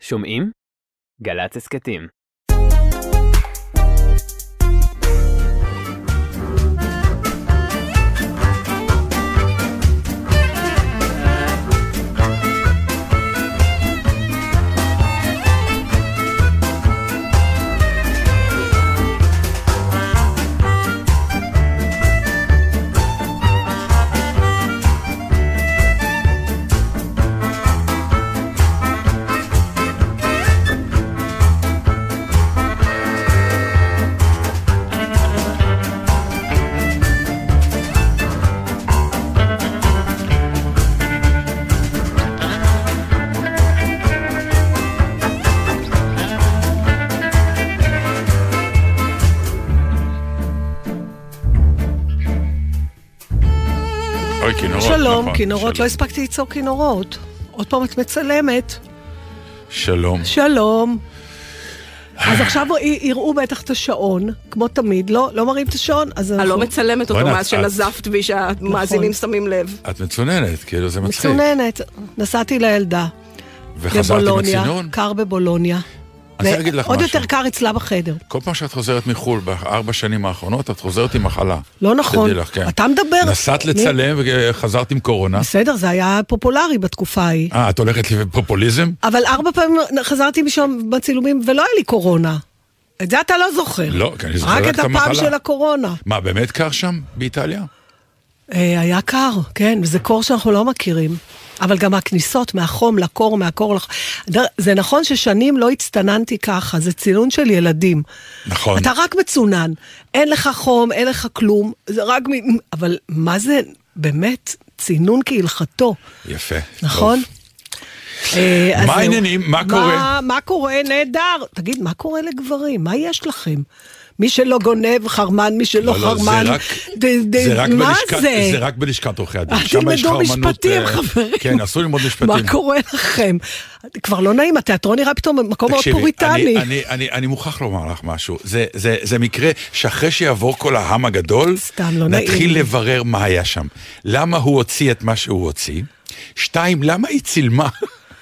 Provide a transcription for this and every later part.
שומעים? גל"צ הסכתים. כינורות, לא. הספקתי ליצור כינורות. עוד פעם את מצלמת. שלום. שלום. אז עכשיו יראו בטח את השעון, כמו תמיד, לא, לא מראים את השעון, אז אני אנחנו... לא מצלמת אותו מאז שנזפת בי שהמאזינים נכון. שמים לב. את מצוננת, כאילו זה מצחיק. מצוננת. נסעתי לילדה. וחזרת בבולוניה, מצינון? קר בבולוניה. עוד. יותר קר אצלה בחדר. כל פעם שאת חוזרת מחו"ל בארבע שנים האחרונות, את חוזרת עם מחלה. לא נכון. לך, כן. אתה מדבר. נסעת לצלם וחזרת עם קורונה. בסדר, זה היה פופולרי בתקופה ההיא. אה, את הולכת לפופוליזם? אבל ארבע פעמים חזרתי משם בצילומים ולא היה לי קורונה. את זה אתה לא זוכר. לא, כי אני זוכר רק רק את את הפעם המחלה. של הקורונה. מה, באמת קר שם, באיטליה? אה, היה קר, כן, וזה קור שאנחנו לא מכירים. אבל גם הכניסות מהחום לקור, מהקור לח... זה נכון ששנים לא הצטננתי ככה, זה צינון של ילדים. נכון. אתה רק מצונן, אין לך חום, אין לך כלום, זה רק מ... אבל מה זה באמת צינון כהלכתו, יפה. נכון? טוב. אה, מה. העניינים? מה קורה? מה קורה? נהדר. תגיד, מה קורה לגברים? מה יש לכם? מי שלא גונב חרמן, מי שלא לא, לא, זה חרמן. רק- ד- ד- זה רק מה זה? זה רק בלשכת עורכי הדין. אל תלמדו משפטים, אה, חברים. כן, אסור ללמוד משפטים. מה קורה לכם? כבר לא נעים, התיאטרון נראה פתאום מקום מאוד פוריטני. אני, אני, אני, אני מוכרח לומר לך משהו. זה, זה, זה מקרה שאחרי שיעבור כל ההם הגדול, סתם, לא נעים נתחיל. לברר מה היה שם. למה הוא הוציא את מה שהוא הוציא? שתיים, למה היא צילמה?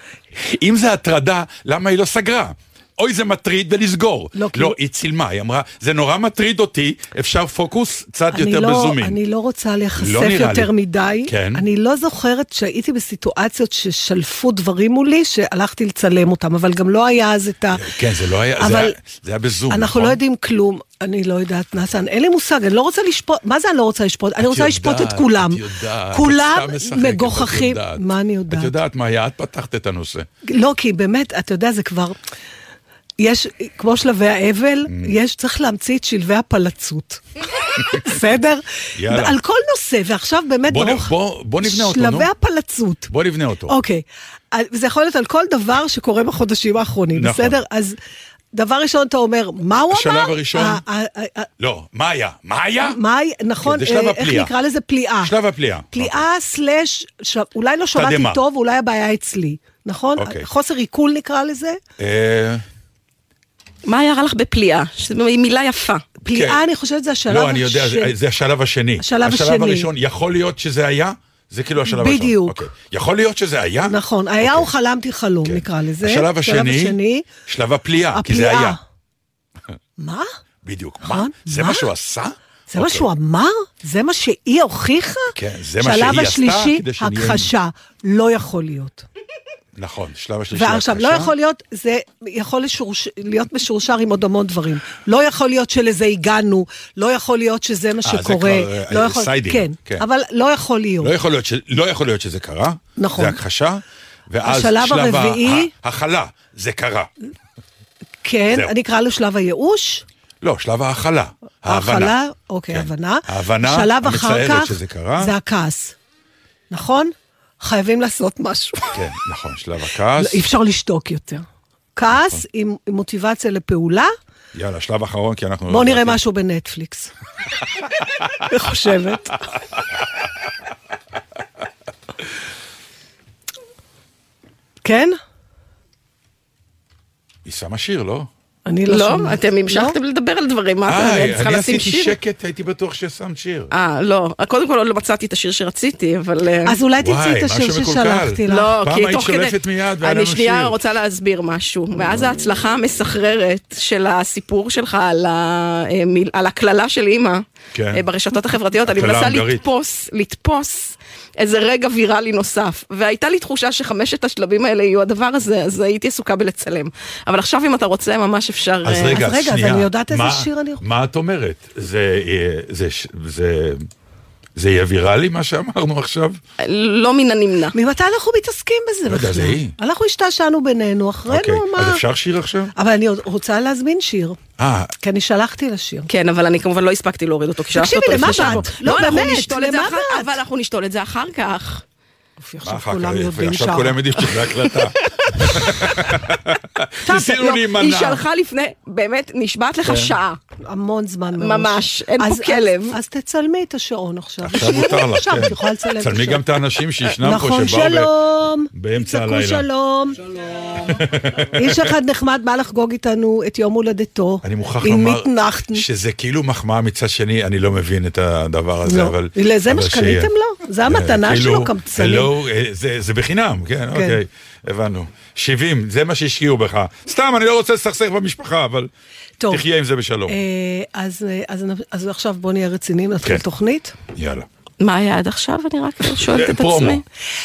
אם זה הטרדה, למה היא לא סגרה? אוי, זה מטריד ולסגור. לא, לא, כי- לא היא צילמה, היא אמרה, זה נורא מטריד אותי, אפשר פוקוס קצת יותר לא, בזומין. אני לא רוצה להיחשף לא יותר לי. מדי. כן. אני לא זוכרת שהייתי בסיטואציות ששלפו דברים מולי, שהלכתי לצלם אותם, אבל גם לא היה אז את ה... כן, זה לא היה, זה אבל היה, זה היה בזום, אנחנו נכון? לא יודעים כלום, אני לא יודעת, נתן, אין לי מושג, אני לא רוצה לשפוט, מה זה אני לא רוצה לשפוט? אני רוצה לשפוט את יודעת, כולם. את יודעת, את כולם סתם משחקת, את מגוחכים. יודעת. מה אני יודעת? את יודעת מה היה, את פתחת את הנושא. לא, כי באמת, אתה יודע, זה כבר... יש, כמו שלבי האבל, Mm. יש, צריך להמציא את שלבי הפלצות. בסדר? יאללה. על כל נושא, ועכשיו באמת בוא ברוך... בוא- בוא נבנה אותו, נו. שלבי הפלצות. בוא נבנה אותו. אוקיי. אז זה יכול להיות על כל דבר שקורה בחודשים האחרונים, נכון. בסדר? אז דבר ראשון, אתה אומר, מה הוא אמר? השלב הראשון? אה, אה, אה, אה, לא, מה היה? מה היה? מה, היה? נכון, כן, זה שלב אה. איך נקרא לזה? פליאה. שלב הפליאה. פליאה סלאש, ש- אולי לא שמעתי. טוב, אולי הבעיה אצלי, נכון? אוקיי. חוסר עיכול נקרא לזה? מה היה רע לך בפליאה? שזו מילה יפה. פליאה, אני חושבת, זה השלב לא, אני יודע, של- זה- זה השלב השני. השלב השני. השלב הראשון, יכול להיות שזה היה? זה כאילו השלב הראשון. בדיוק. אוקיי. יכול להיות שזה היה? נכון, היה אוקיי. או חלמתי חלום, נקרא לזה. השלב השני, השני, שלב הפליאה, כי זה. היה. מה? בדיוק. מה? נכון, זה מה? מה שהוא עשה? זה מה אוקיי. שהוא אמר? זה מה שהיא הוכיחה? כן, זה מה שהיא שלב עשתה השלישי, כדי שנהיה- הכחשה. לא יכול להיות. נכון, שלב השלישי. ועכשיו, לא. יכול להיות, זה יכול לשורש, להיות משורשר עם עוד המון דברים. לא יכול להיות שלזה הגענו, לא יכול להיות שזה מה זה שקורה. כבר, אה, לא יכול, סיידים, כן, כן. אבל לא יכול להיות. לא יכול להיות, ש... לא יכול להיות שזה קרה, נכון. זה הכחשה, ואז השלב שלב הרביעי- ה- הכלה, זה קרה. כן, זהו. אני אקרא לו שלב הייאוש. לא, שלב ההכלה, ההבנה. ההכלה, אוקיי, כן. הבנה. ההבנה שלב אחר כך, שזה קרה. זה הכעס. נכון? חייבים לעשות משהו. כן, נכון, שלב לא, הכעס. אי אפשר לשתוק יותר. כעס עם עם מוטיבציה לפעולה, יאללה, שלב אחרון, כי אנחנו... בואו נראה לדעתי- משהו בנטפליקס. אני חושבת. כן? היא שמה שיר, לא? אני לא לא? שומעת. אתם המשכתם לדבר על דברים, מה אתה צריכה אני לשים עשיתי שיר? שקט, הייתי בטוח ששמת שיר. אה, לא. קודם כל עוד לא מצאתי את השיר שרציתי, אבל... אה, אז אולי תצאי את השיר. ששלחתי לך. לא, פעם כי היית תוך כדי... שולפת מיד והיה אני לנו שנייה שיר. רוצה להסביר משהו. ואז ההצלחה המסחררת של הסיפור שלך על אה, על הקללה של אימא כן. אה, ברשתות החברתיות, אני מנסה ההונגרית. לתפוס, לתפוס איזה רגע ויראלי נוסף. והייתה לי תחושה שחמשת השלבים האלה יהיו הדבר הזה, אז הייתי עסוקה בלצלם. אבל עכשיו אם אתה רוצה, ממש אפשר... אז אה, רגע, אז רגע, אז שנייה. אני יודעת איזה מה- שיר אני- מה את אומרת? זה, אה, זה, ש- זה, זה יהיה ויראלי מה שאמרנו עכשיו? לא מן הנמנע. ממתי אנחנו מתעסקים בזה לא יודע, בכלל? זה היא. אנחנו השתעשענו בינינו, אחרינו, אוקיי, אז? אפשר שיר עכשיו? אבל אני רוצה להזמין שיר, אה, כי אני שלחתי לשיר. כן, אבל אני כמובן לא הספקתי להוריד אותו, כי שלחתי תקשיבי, אותו למה לפני שבוע. באת? לא, אנחנו באמת, נשתול את זה למה באת? אבל אנחנו נשתול את זה אחר כך. עכשיו כולם? יודעים עכשיו שם. כולם יודעים שזה הקלטה. ניסינו לא, להימנע. היא שלחה לפני, באמת, נשבעת לך כן. שעה. המון זמן מראש. ממש, אין פה כלב. אז- תצלמי את השעון עכשיו. עכשיו מותר לך, עכשיו, כן. את יכולה לצלם את צלמי השעון. גם את האנשים שישנם פה נכון, שלום. באמצע יצעקו הלילה. שלום. איש אחד נחמד בא לחגוג איתנו את יום הולדתו. אני מוכרח לומר. שזה כאילו מחמאה מצד שני, אני לא מבין את הדבר הזה, לא. אבל... לזה מה שקניתם. לו? זה המתנה כאילו, שלו, קמצנים. לא, אה, זה זה בחינם, כן, אוקיי, הבנו. 70, זה מה שהשקיעו בך. סתם, אני לא רוצה לסכסך במשפחה, אבל טוב. תחיה עם זה בשלום. אה, אז, אה, אז, אז עכשיו בוא נהיה רציניים, נתחיל כן. תוכנית. יאללה. מה היה עד עכשיו? אני רק שואלת את. עצמי.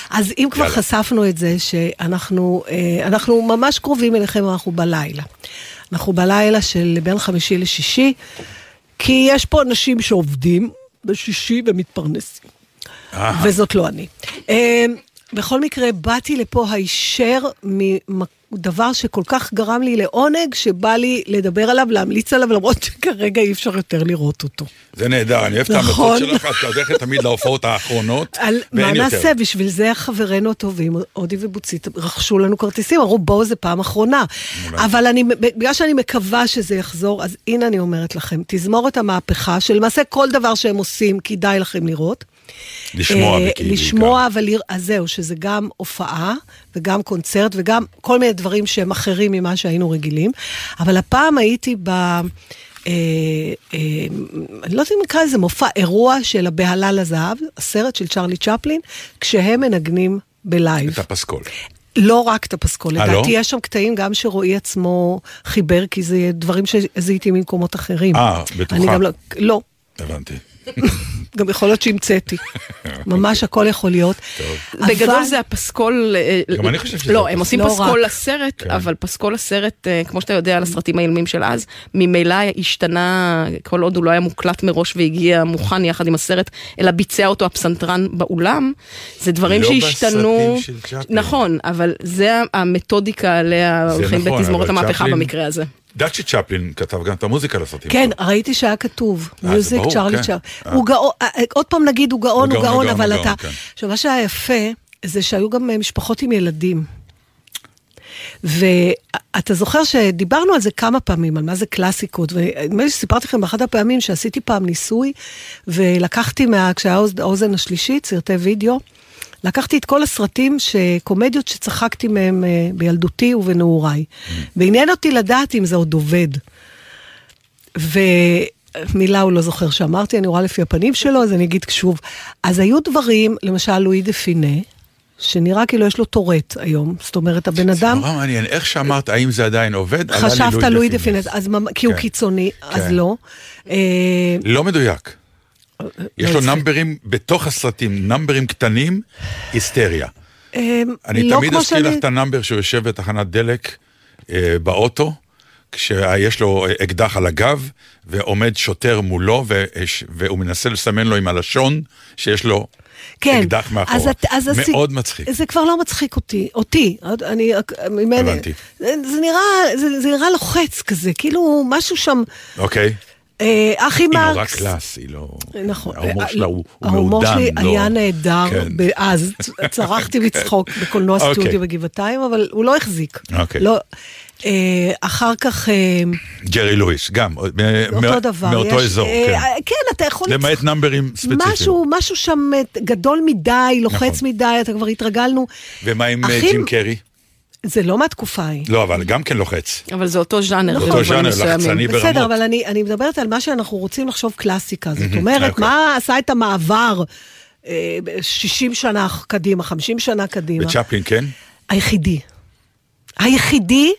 אז אם כבר יאללה. חשפנו את זה שאנחנו אה, אנחנו ממש קרובים אליכם, אנחנו בלילה. אנחנו בלילה של בין חמישי לשישי, כי יש פה אנשים שעובדים בשישי ומתפרנסים. וזאת לא אני. אה, בכל מקרה, באתי לפה הישר מדבר שכל כך גרם לי לעונג, שבא לי לדבר עליו, להמליץ עליו, למרות שכרגע אי אפשר יותר לראות אותו. זה נהדר, אני אוהב את נכון. ההמלצות שלך, את הולכת תמיד להופעות האחרונות, מה. נעשה? בשביל זה חברינו הטובים, אודי ובוצית, רכשו לנו כרטיסים, אמרו בואו זה פעם אחרונה. אבל אני, בגלל שאני מקווה שזה יחזור, אז הנה אני אומרת לכם, תזמורת המהפכה, שלמעשה כל דבר שהם עושים, כדאי לכם לראות. לשמוע אה, וכאילו. לשמוע, אבל אז זהו, שזה גם הופעה, וגם קונצרט, וגם כל מיני דברים שהם אחרים ממה שהיינו רגילים. אבל הפעם הייתי ב... אה, אה, אני לא יודעת אם נקרא לזה מופע, אירוע של הבהלה לזהב, הסרט של צ'רלי צ'פלין, כשהם מנגנים בלייב. את הפסקול. לא רק את הפסקול, אה, לדעתי לא? יש שם קטעים גם שרועי עצמו חיבר, כי זה דברים שזיהיתי ממקומות אחרים. אה, בטוחה. אני גם לא, לא, הבנתי. גם יכול להיות שהמצאתי. ממש הכל יכול להיות. בגדול זה הפסקול... אה, גם אני חושב שזה לא. הם עושים לא פסקול. לסרט, כן. אבל פסקול לסרט, אה, כמו שאתה יודע, על הסרטים האילמים של אז, ממילא השתנה, כל עוד הוא לא היה מוקלט מראש והגיע מוכן יחד עם הסרט, אלא ביצע אותו הפסנתרן באולם, זה דברים לא שהשתנו... בסרטים של צ'פלין. נכון, אבל זה המתודיקה עליה הולכים נכון, בתזמורת המהפכה במקרה הזה. צ'רלי צ'פלין כתב גם את המוזיקה לסרטים. כן, שלו. ראיתי שהיה כתוב, music צ'רלי כן. צ'אר. אה. הוא גאון, אה, אה, עוד פעם נגיד הוא גאון, הוא הוא גאון, גאון, הוא אבל גאון, אתה... כן. עכשיו, מה שהיה יפה, זה שהיו גם משפחות עם ילדים. ואתה זוכר שדיברנו על זה כמה פעמים, על מה זה קלאסיקות, ונדמה לי שסיפרתי לכם באחת הפעמים שעשיתי פעם ניסוי, ולקחתי מה... כשהיה האוז- האוזן השלישית, סרטי וידאו, לקחתי את כל הסרטים, ש... קומדיות שצחקתי מהם אה, בילדותי ובנעוריי. ועניין אותי לדעת אם זה עוד עובד. ומילה הוא לא זוכר שאמרתי, אני רואה לפי הפנים שלו, אז אני אגיד שוב. אז היו דברים, למשל לואי דה פינס, שנראה כאילו יש לו טוראט היום. זאת אומרת, הבן זה אדם... נורא מעניין, איך שאמרת, האם זה עדיין עובד? חשבת לואי דה פינס. אז ממ- כי הוא כן. קיצוני, אז כן. לא. אה, לא מדויק. יש לו. נאמברים בתוך הסרטים, נאמברים קטנים, היסטריה. אה, אני לא תמיד אזכיר לך את הנאמבר שהוא יושב בתחנת דלק אה, באוטו, כשיש לו אקדח על הגב, ועומד שוטר מולו, והוא מנסה לסמן לו עם הלשון שיש לו כן, אקדח מאחורה. אז אז עשי- מאוד מצחיק. זה כבר לא מצחיק אותי, אותי, אני, ממני, הבנתי. זה, זה נראה, זה, זה נראה לוחץ כזה, כאילו משהו שם, אוקיי? אה, אחי היא נורא מרקס, קלאס, היא לא... נכון, ההומור אה, שלה הוא הוא ההומור מעודן. שלי לא- היה נהדר, כן. אז צרחתי מצחוק בקולנוע אוקיי. סטודיו בגבעתיים, אבל הוא לא החזיק. אוקיי. לא, אה, אחר כך, אה, ג'רי לואיס, גם. מאותו אזור, אה, כן. אה, כן, אתה יכול... למעט נאמברים ספציפיים. משהו, שם אה, גדול מדי, לוחץ נכון. מדי, אתה כבר התרגלנו. ומה עם אה, ג'ים קרי? זה לא מהתקופה ההיא. לא, אבל גם כן לוחץ. אבל זה אותו ז'אנר. נכון. אותו במובנים ז'אנר. לחצני ברמות. בסדר, אבל אני, אני מדברת על מה שאנחנו רוצים לחשוב קלאסיקה. זאת אומרת, אוקיי. מה עשה את המעבר אה, 60 שנה קדימה, 50 שנה קדימה? וצ'פלין כן? היחידי. היחידי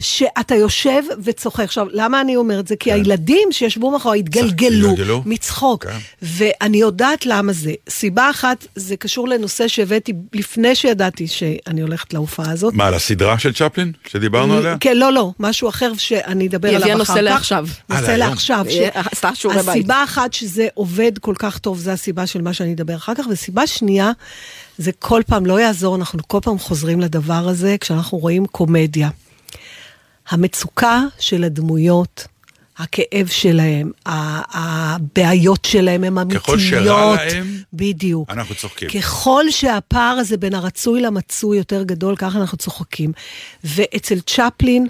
שאתה יושב וצוחק. עכשיו, למה אני אומרת את זה? כי הילדים שישבו מאחור התגלגלו. מצחוק. כן. ואני יודעת למה זה. סיבה אחת, זה קשור לנושא שהבאתי לפני שידעתי שאני הולכת להופעה הזאת. מה, על הסדרה של צ'פלין שדיברנו עליה? כן, לא, לא, משהו אחר שאני אדבר היא עליו הביאה אחר נושא כך. לעכשיו. אה, נושא. לעכשיו. ש- אה, עשתה שיעורי בית. הסיבה אחת שזה עובד כל כך טוב, זה הסיבה של מה שאני אדבר אחר כך, וסיבה שנייה, זה כל פעם, לא יעזור, אנחנו כל פעם חוזרים לדבר הזה כשאנחנו רואים קומדיה. המצוקה של הדמויות, הכאב שלהם, הבעיות שלהם הם אמיתיות. ככל שרע להם, בדיוק. אנחנו צוחקים. ככל שהפער הזה בין הרצוי למצוי יותר גדול, ככה אנחנו צוחקים. ואצל צ'פלין,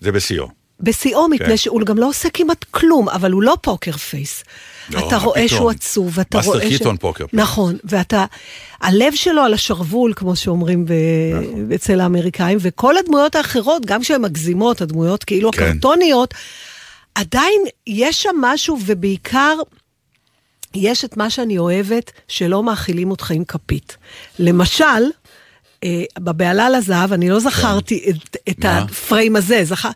זה בשיאו. בשיאו, מפני כן. שהוא גם לא עושה כמעט כלום, אבל הוא לא פוקר פייס. לא, אתה רואה פתאום? שהוא עצוב, באסטר רואה ש... קיטון poker face. נכון, ואתה... הלב שלו על השרוול, כמו שאומרים ב... נכון. אצל האמריקאים, וכל הדמויות האחרות, גם שהן מגזימות, הדמויות כאילו כן. הקרטוניות, עדיין יש שם משהו, ובעיקר... יש את מה שאני אוהבת, שלא מאכילים אותך עם כפית. למשל, בבהלה לזהב, אני לא זכרתי את, את כן. מה? הפריים הזה, זכר...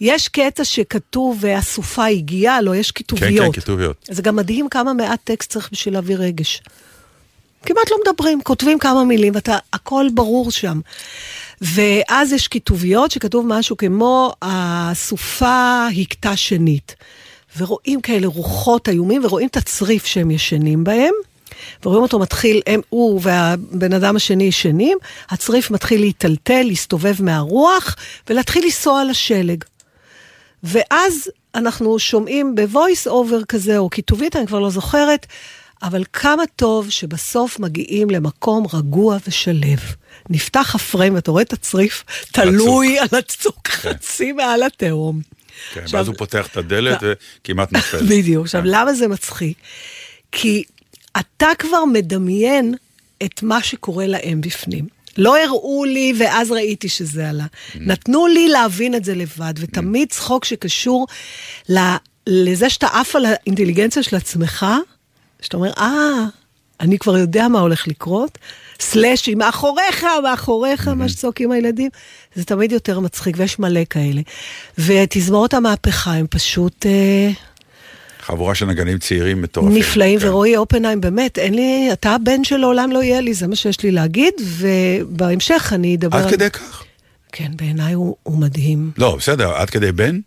יש קטע שכתוב והסופה הגיעה, לא, יש כן, כתוביות. כן, כתוביות. זה גם מדהים כמה מעט טקסט צריך בשביל להביא רגש. כמעט לא מדברים, כותבים כמה מילים, ואתה, הכל ברור שם. ואז יש כתוביות שכתוב משהו כמו, הסופה הכתה שנית. ורואים כאלה רוחות איומים, ורואים את הצריף שהם ישנים בהם. ורואים אותו מתחיל, הם, הוא והבן אדם השני ישנים, הצריף מתחיל להיטלטל, להסתובב מהרוח, ולהתחיל לנסוע על השלג. ואז אנחנו שומעים ב voice over כזה, או כיתובית, אני כבר לא זוכרת, אבל כמה טוב שבסוף מגיעים למקום רגוע ושלו. נפתח הפריים, ואתה רואה את הצריף תלוי על הצוק חצי מעל התהום. כן, עכשיו- ואז הוא פותח את הדלת וכמעט נופל. בדיוק. עכשיו, כן. למה זה מצחיק? כי אתה כבר מדמיין את מה שקורה להם בפנים. לא הראו לי ואז ראיתי שזה עלה. נתנו לי להבין את זה לבד, ותמיד צחוק שקשור ל- לזה שאתה עף על האינטליגנציה של עצמך, שאתה אומר, אה, אני כבר יודע מה הולך לקרות, סלאש, היא מאחוריך, מאחוריך, מה שצועקים הילדים, זה תמיד יותר מצחיק, ויש מלא כאלה. ותזמורות המהפכה הם פשוט... אה, חבורה של נגנים צעירים מטורפים. נפלאים, כן. ורועי אופנהיים, באמת, אין לי, אתה הבן שלעולם לא יהיה לי, זה מה שיש לי להגיד, ובהמשך אני אדבר עד על... כדי כך? כן, בעיניי הוא, הוא מדהים. לא, בסדר, עד כדי בן?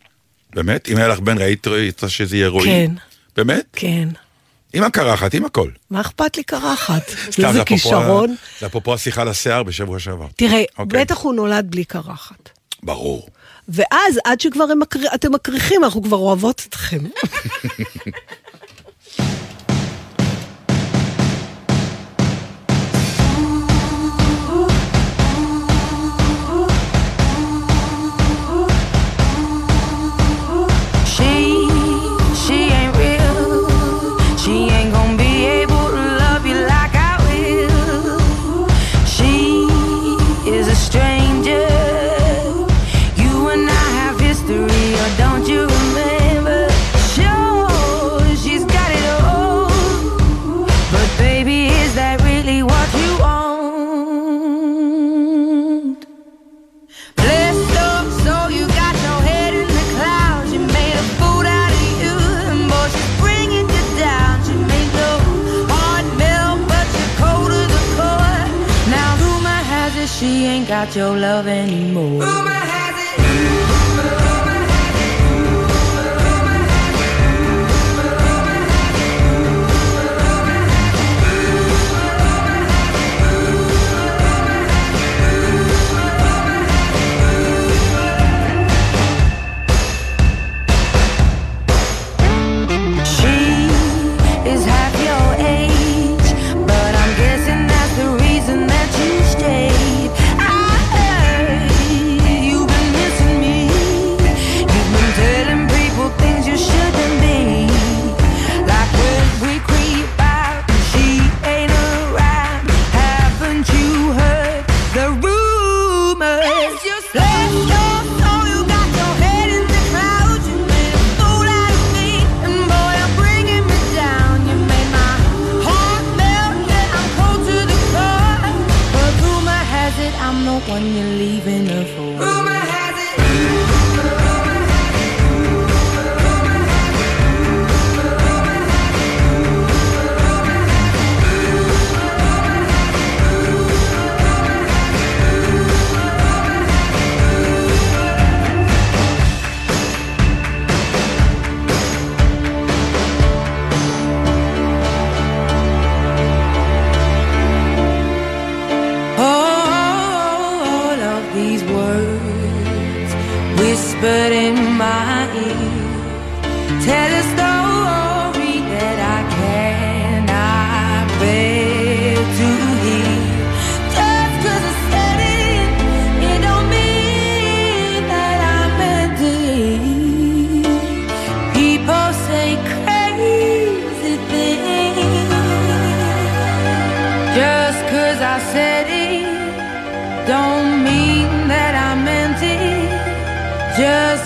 באמת? אם היה לך בן, ראית ראית שזה יהיה רועי? כן. באמת? כן. עם הקרחת, עם הכל. מה אכפת לי קרחת? איזה כישרון. זה אפרופו השיחה לשיער בשבוע שעבר. תראה, אוקיי. בטח הוא נולד בלי קרחת. ברור. ואז, עד שכבר. אתם מקריחים, אנחנו כבר אוהבות אתכם. got your love anymore.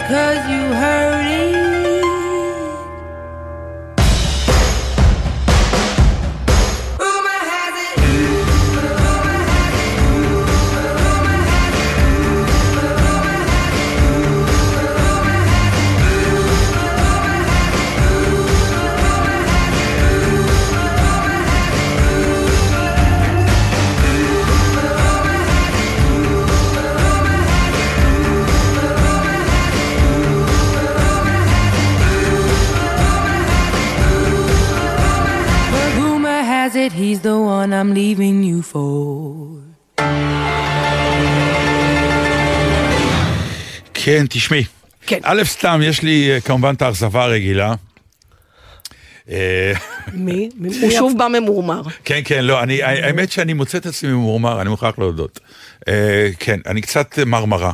'Cause you heard it. כן, תשמעי. כן. א', סתם, יש לי אה, כמובן את האכזבה הרגילה. אה, מי? הוא שוב בא ממורמר. כן, כן, לא, אני, האמת שאני מוצא את עצמי ממורמר, אני מוכרח להודות. אה, כן, אני קצת מרמרה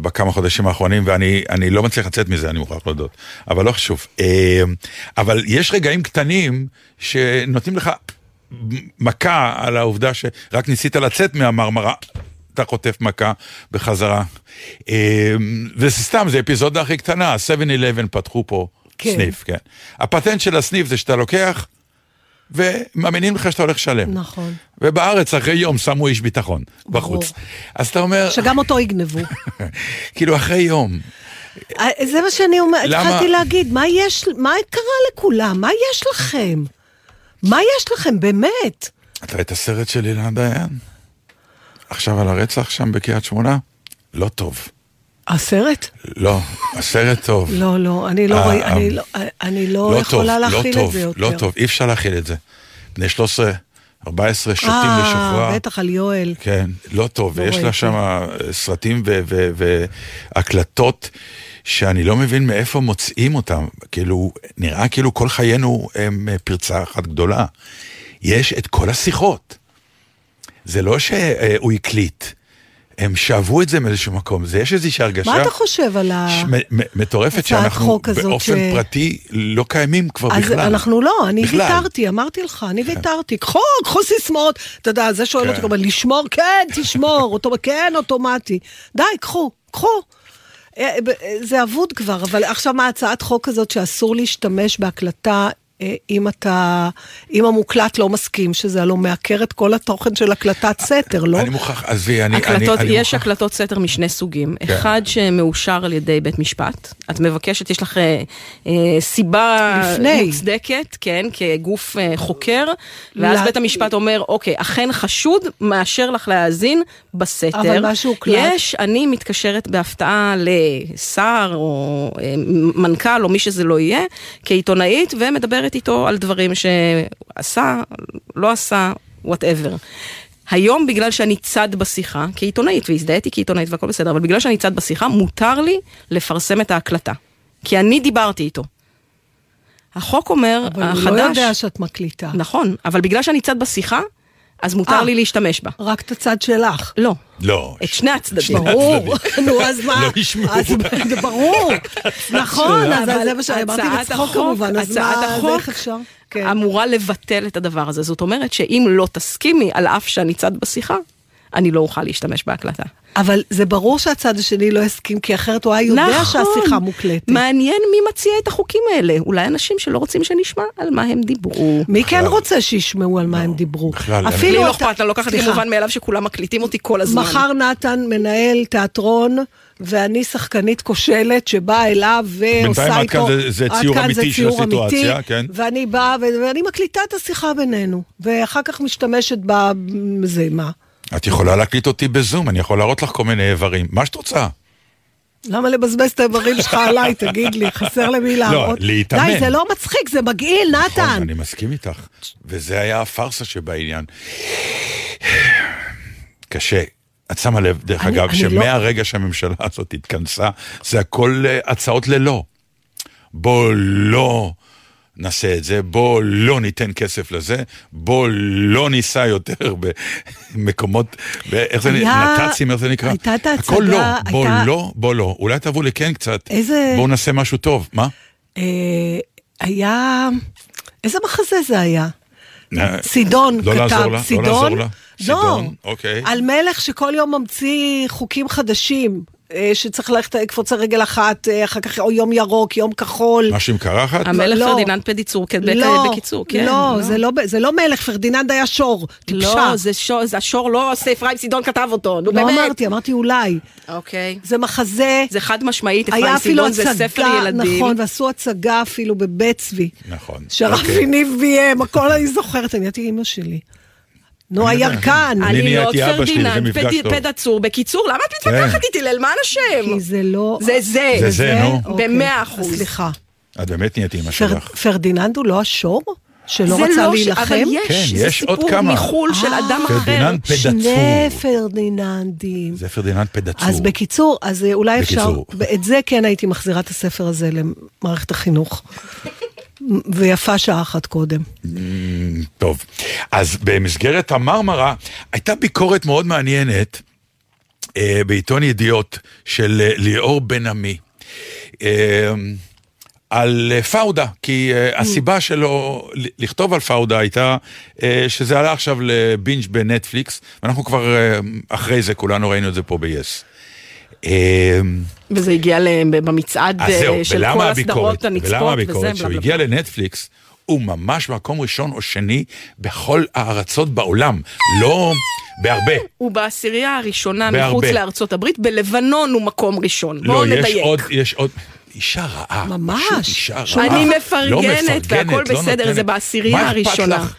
בכמה חודשים האחרונים, ואני אני לא מצליח לצאת מזה, אני מוכרח להודות. אבל לא חשוב. אבל יש רגעים קטנים שנותנים לך מכה על העובדה שרק ניסית לצאת מהמרמרה. אתה חוטף מכה בחזרה. אה, וזה סתם, זה אפיזודה הכי קטנה, 7-11 פתחו פה כן. סניף, כן. הפטנט של הסניף זה שאתה לוקח ומאמינים לך שאתה הולך לשלם. נכון. ובארץ אחרי יום שמו איש ביטחון ברור. בחוץ. אז אתה אומר, שגם אותו יגנבו. כאילו אחרי יום, אה, זה מה שאני אומרת, למה? התחלתי להגיד, מה יש, מה קרה לכולם? מה יש לכם? מה יש לכם, באמת? אתה ראית הסרט של אילן דיין? עכשיו על הרצח שם בקריית שמונה? לא טוב. הסרט? לא, הסרט טוב. לא, לא, אני לא אה, ראי- אה, אני לא- אני לא לא יכולה טוב, לא להכיל את טוב, זה יותר. לא טוב, אי אפשר להכיל את זה. בני 13, 14 שותים לשוחרר. אה, בטח על יואל. כן, לא טוב, לא ויש לה. שם סרטים והקלטות שאני לא מבין מאיפה מוצאים אותם. כאילו, נראה כאילו כל חיינו הם אה, פרצה אחת גדולה. יש את כל השיחות. זה לא שהוא הקליט, הם שאבו את זה מאיזשהו מקום, זה יש איזושהי הרגשה... מה אתה חושב על ה... ש- מטורפת שאנחנו באופן ש- פרטי לא קיימים כבר אז בכלל. אנחנו לא, אני בכלל. ויתרתי, אמרתי לך, אני ויתרתי. קחו, קחו סיסמאות. אתה יודע, זה שואל כן. אותי, לשמור, כן, תשמור, אוטו- כן, אוטומטי. די, קחו, קחו. אה, אה, זה אבוד כבר, אבל עכשיו מה הצעת חוק כזאת שאסור להשתמש בהקלטה אם אתה, אם המוקלט לא מסכים, שזה הלוא מעקר את כל התוכן של הקלטת סתר, לא? אני מוכרח, עזבי, אני... אני, יש אני מוכרח- הקלטות סתר משני סוגים. כן. אחד שמאושר על ידי בית משפט. את מבקשת, יש לך אה, אה, סיבה לפני. מוצדקת, כן, כגוף אה, חוקר, ואז ל- בית המשפט אומר, אוקיי, אכן חשוד, מאשר לך להאזין בסתר. אבל מה שהוקלט- יש, אני מתקשרת בהפתעה לשר או אה, מנכ"ל או מי שזה לא יהיה, כעיתונאית, ומדברת איתו על דברים שעשה, לא עשה, whatever. היום בגלל שאני צד בשיחה, כעיתונאית, והזדהיתי כעיתונאית והכל בסדר, אבל בגלל שאני צד בשיחה, מותר לי לפרסם את ההקלטה. כי אני דיברתי איתו. החוק אומר, אבל הוא החדש... לא יודע שאת מקליטה. נכון, אבל בגלל שאני צד בשיחה, אז מותר אה. לי להשתמש בה. רק את הצד שלך. לא, לא. את שני הצדדים. ברור, נו אז מה? לא ישמעו. אז זה ברור, נכון, אז זה מה שאמרתי החוק- כמובן, אז הצעת מה, איך אפשר? כן. אמורה לבטל את הדבר הזה. זאת אומרת שאם לא תסכימי, על אף שאני צד בשיחה, אני לא אוכל להשתמש בהקלטה. אבל זה ברור שהצד השני לא יסכים, כי אחרת הוא היה יודע שהשיחה מוקלטת. נכון. מעניין מי מציע את החוקים האלה. אולי אנשים שלא רוצים שנשמע על מה הם דיברו. מי כן רוצה שישמעו על מה הם דיברו? בכלל, לי אפילו לא אתה- אכפת, אני לוקחת לי סליחה, מובן מאליו שכולם מקליטים אותי כל הזמן. מחר נתן מנהל תיאטרון, ואני שחקנית כושלת שבאה אליו ועושה בינתיים עד איתו... כאן זה- ציור אמיתי זה של הסיטואציה, אמיתי, כן. ואני באה ואני מקליטה את השיחה בינינו, ואחר כך משתמשת בזה, מה? את יכולה להקליט אותי בזום, אני יכול להראות לך כל מיני איברים, מה שאת רוצה. למה לבזבז את האיברים שלך עליי, תגיד לי, חסר למי להראות? להתאמן. די, זה לא מצחיק, זה מגעיל, נכון, נתן. אני מסכים איתך, וזה היה הפארסה שבעניין. קשה. את שמה לב, דרך אני- אגב, אני לא- שמהרגע שהממשלה הזאת התכנסה, זה הכל אה, הצעות ללא. בוא לא נעשה את זה, בוא לא ניתן כסף לזה, בוא לא ניסע יותר במקומות, איך זה, היה- נת"צים, איך זה נקרא? הייתה את ההצגה, הכל לא, בוא הייתה- לא, בוא לא. אולי תבואו לכן קצת, איזה- בואו נעשה משהו טוב, מה? אה, היה... איזה מחזה זה היה? אה, סידון לא כתב, לעזור לה, לא סידון, לעזור לה. לא, סידון, אוקיי. על מלך שכל יום ממציא חוקים חדשים, שצריך ללכת לקפוץ על רגל אחת, אה, אחר כך או יום ירוק, יום כחול. משהו עם קרחת? המלך לא. פרדיננד פדהצור, כן, לא, בקיצור, כן. לא, זה לא, זה לא מלך, פרדיננד היה שור, טיפשה. לא, זה שור, זה השור, לא עושה אפרים סידון כתב אותו, נו לא באמת. אמרתי, אמרתי אולי. אוקיי. זה מחזה, זה חד משמעית, אפרים אפילו סידון זה ספר ילדים. נכון, ועשו הצגה אפילו בבית צבי. נכון. שרפי אוקיי. ניב ביים, הכל אני זוכרת, אני הייתי אימא שלי. נו, אני יודע. הירקן. אני נהייתי להיות אבא שלי, פרדיננד, מפגש פד- טוב. פדהצור. בקיצור, למה את מתווכחת איתי למען השם? כי זה לא... זה זה. זה זה, נו. אוקיי. במאה אחוז. סליחה. את באמת נהיית אימא שלך. פרדיננד הוא לא השור? שלא זה רצה לא להילחם? אבל יש, כן, זה יש עוד סיפור כמה. מחו"ל של אה, אדם אחר. פרדיננד פדהצור. שני פרדיננדים. זה פרדיננד פדהצור. אז בקיצור, אז אה, אולי אפשר, בקיצור. את זה כן הייתי מחזירה את הספר הזה למערכת החינוך. ויפה שעה אחת קודם. טוב, אז במסגרת המרמרה, הייתה ביקורת מאוד מעניינת אה, בעיתון ידיעות של אה, ליאור בן עמי. אה, על אה, פאודה, כי אה, הסיבה שלו לכתוב על פאודה הייתה אה, שזה עלה עכשיו לבינג' בנטפליקס, ואנחנו כבר אה, אחרי זה, כולנו ראינו את זה פה ב-yes. אה, וזה הגיע במצעד אה, של ולמה כל הביקורת? הסדרות הנצפות ולמה וזה, הביקורת? בלה כשהוא הגיע. לנטפליקס, הוא ממש מקום ראשון או שני בכל הארצות בעולם, לא בהרבה. הוא בעשירייה הראשונה בהרבה. מחוץ לארצות הברית, בלבנון הוא מקום ראשון. בואו לא, יש נדייק. עוד, יש עוד, אישה רעה. ממש. פשוט אישה רעה. אני לא מפרגנת והכל לא בסדר, נותנת. זה בעשירייה מה אכפת הראשונה. לך?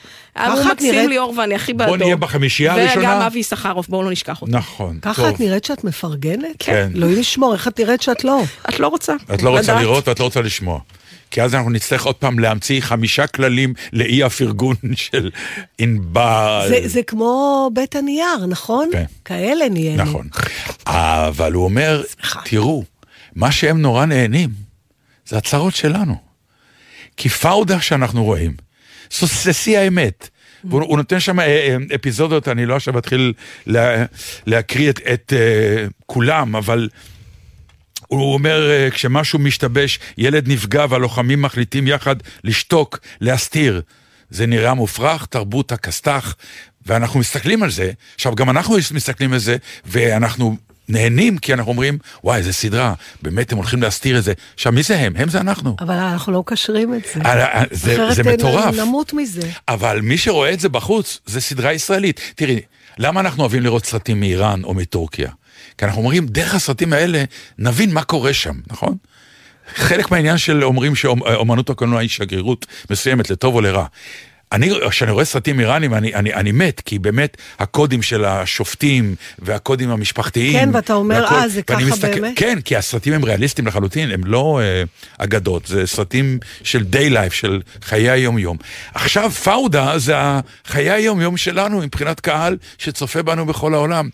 הוא ככה מקסים נראית- ליאור ואני הכי בעדו. בוא נהיה בחמישייה הראשונה. וגם אבי יששכרוף, בואו לא נשכח אותו. נכון, ככה טוב. את נראית שאת מפרגנת? כן. אלוהים ישמור, איך את נראית שאת לא? את לא רוצה. את לא רוצה לדעת. לראות ואת לא רוצה לשמוע. כי אז אנחנו נצטרך עוד פעם להמציא חמישה כללים לאי הפרגון של ענבל. זה, זה כמו בית הנייר, נכון? כן. כאלה נהיינו. נכון. אבל הוא אומר, תראו, מה שהם נורא נהנים, זה הצרות שלנו. כי פאודה שאנחנו רואים, שיא האמת. הוא נותן שם אה, אה, אפיזודות, אני לא עכשיו אתחיל לה, להקריא את, את uh, כולם, אבל הוא אומר, אה, כשמשהו משתבש, ילד נפגע והלוחמים מחליטים יחד לשתוק, להסתיר. זה נראה מופרך, תרבות הכסת"ח, ואנחנו מסתכלים על זה. עכשיו, גם אנחנו מסתכלים על זה, ואנחנו נהנים, כי אנחנו אומרים, וואי, איזה סדרה, באמת הם הולכים להסתיר את זה. עכשיו, מי זה הם? הם זה אנחנו. אבל אנחנו לא קשרים את זה. אה, אה, זה, אחרת זה מטורף. נמות מזה. אבל מי שרואה את זה בחוץ, זה סדרה ישראלית. תראי, למה אנחנו אוהבים לראות סרטים מאיראן או מטורקיה? כי אנחנו אומרים, דרך הסרטים האלה, נבין מה קורה שם, נכון? חלק מהעניין של אומרים שאומנות הקולנוע היא שגרירות מסוימת, לטוב או לרע. אני, כשאני רואה סרטים איראנים, אני, אני, אני מת, כי באמת הקודים של השופטים והקודים המשפחתיים. כן, ואתה אומר, והכל- אה, זה ככה מסתכל- באמת? כן, כי הסרטים הם ריאליסטיים לחלוטין, הם לא אה, אגדות, זה סרטים של דיי לייף, של חיי היום-יום. עכשיו, פאודה זה חיי היום-יום שלנו מבחינת קהל שצופה בנו בכל העולם.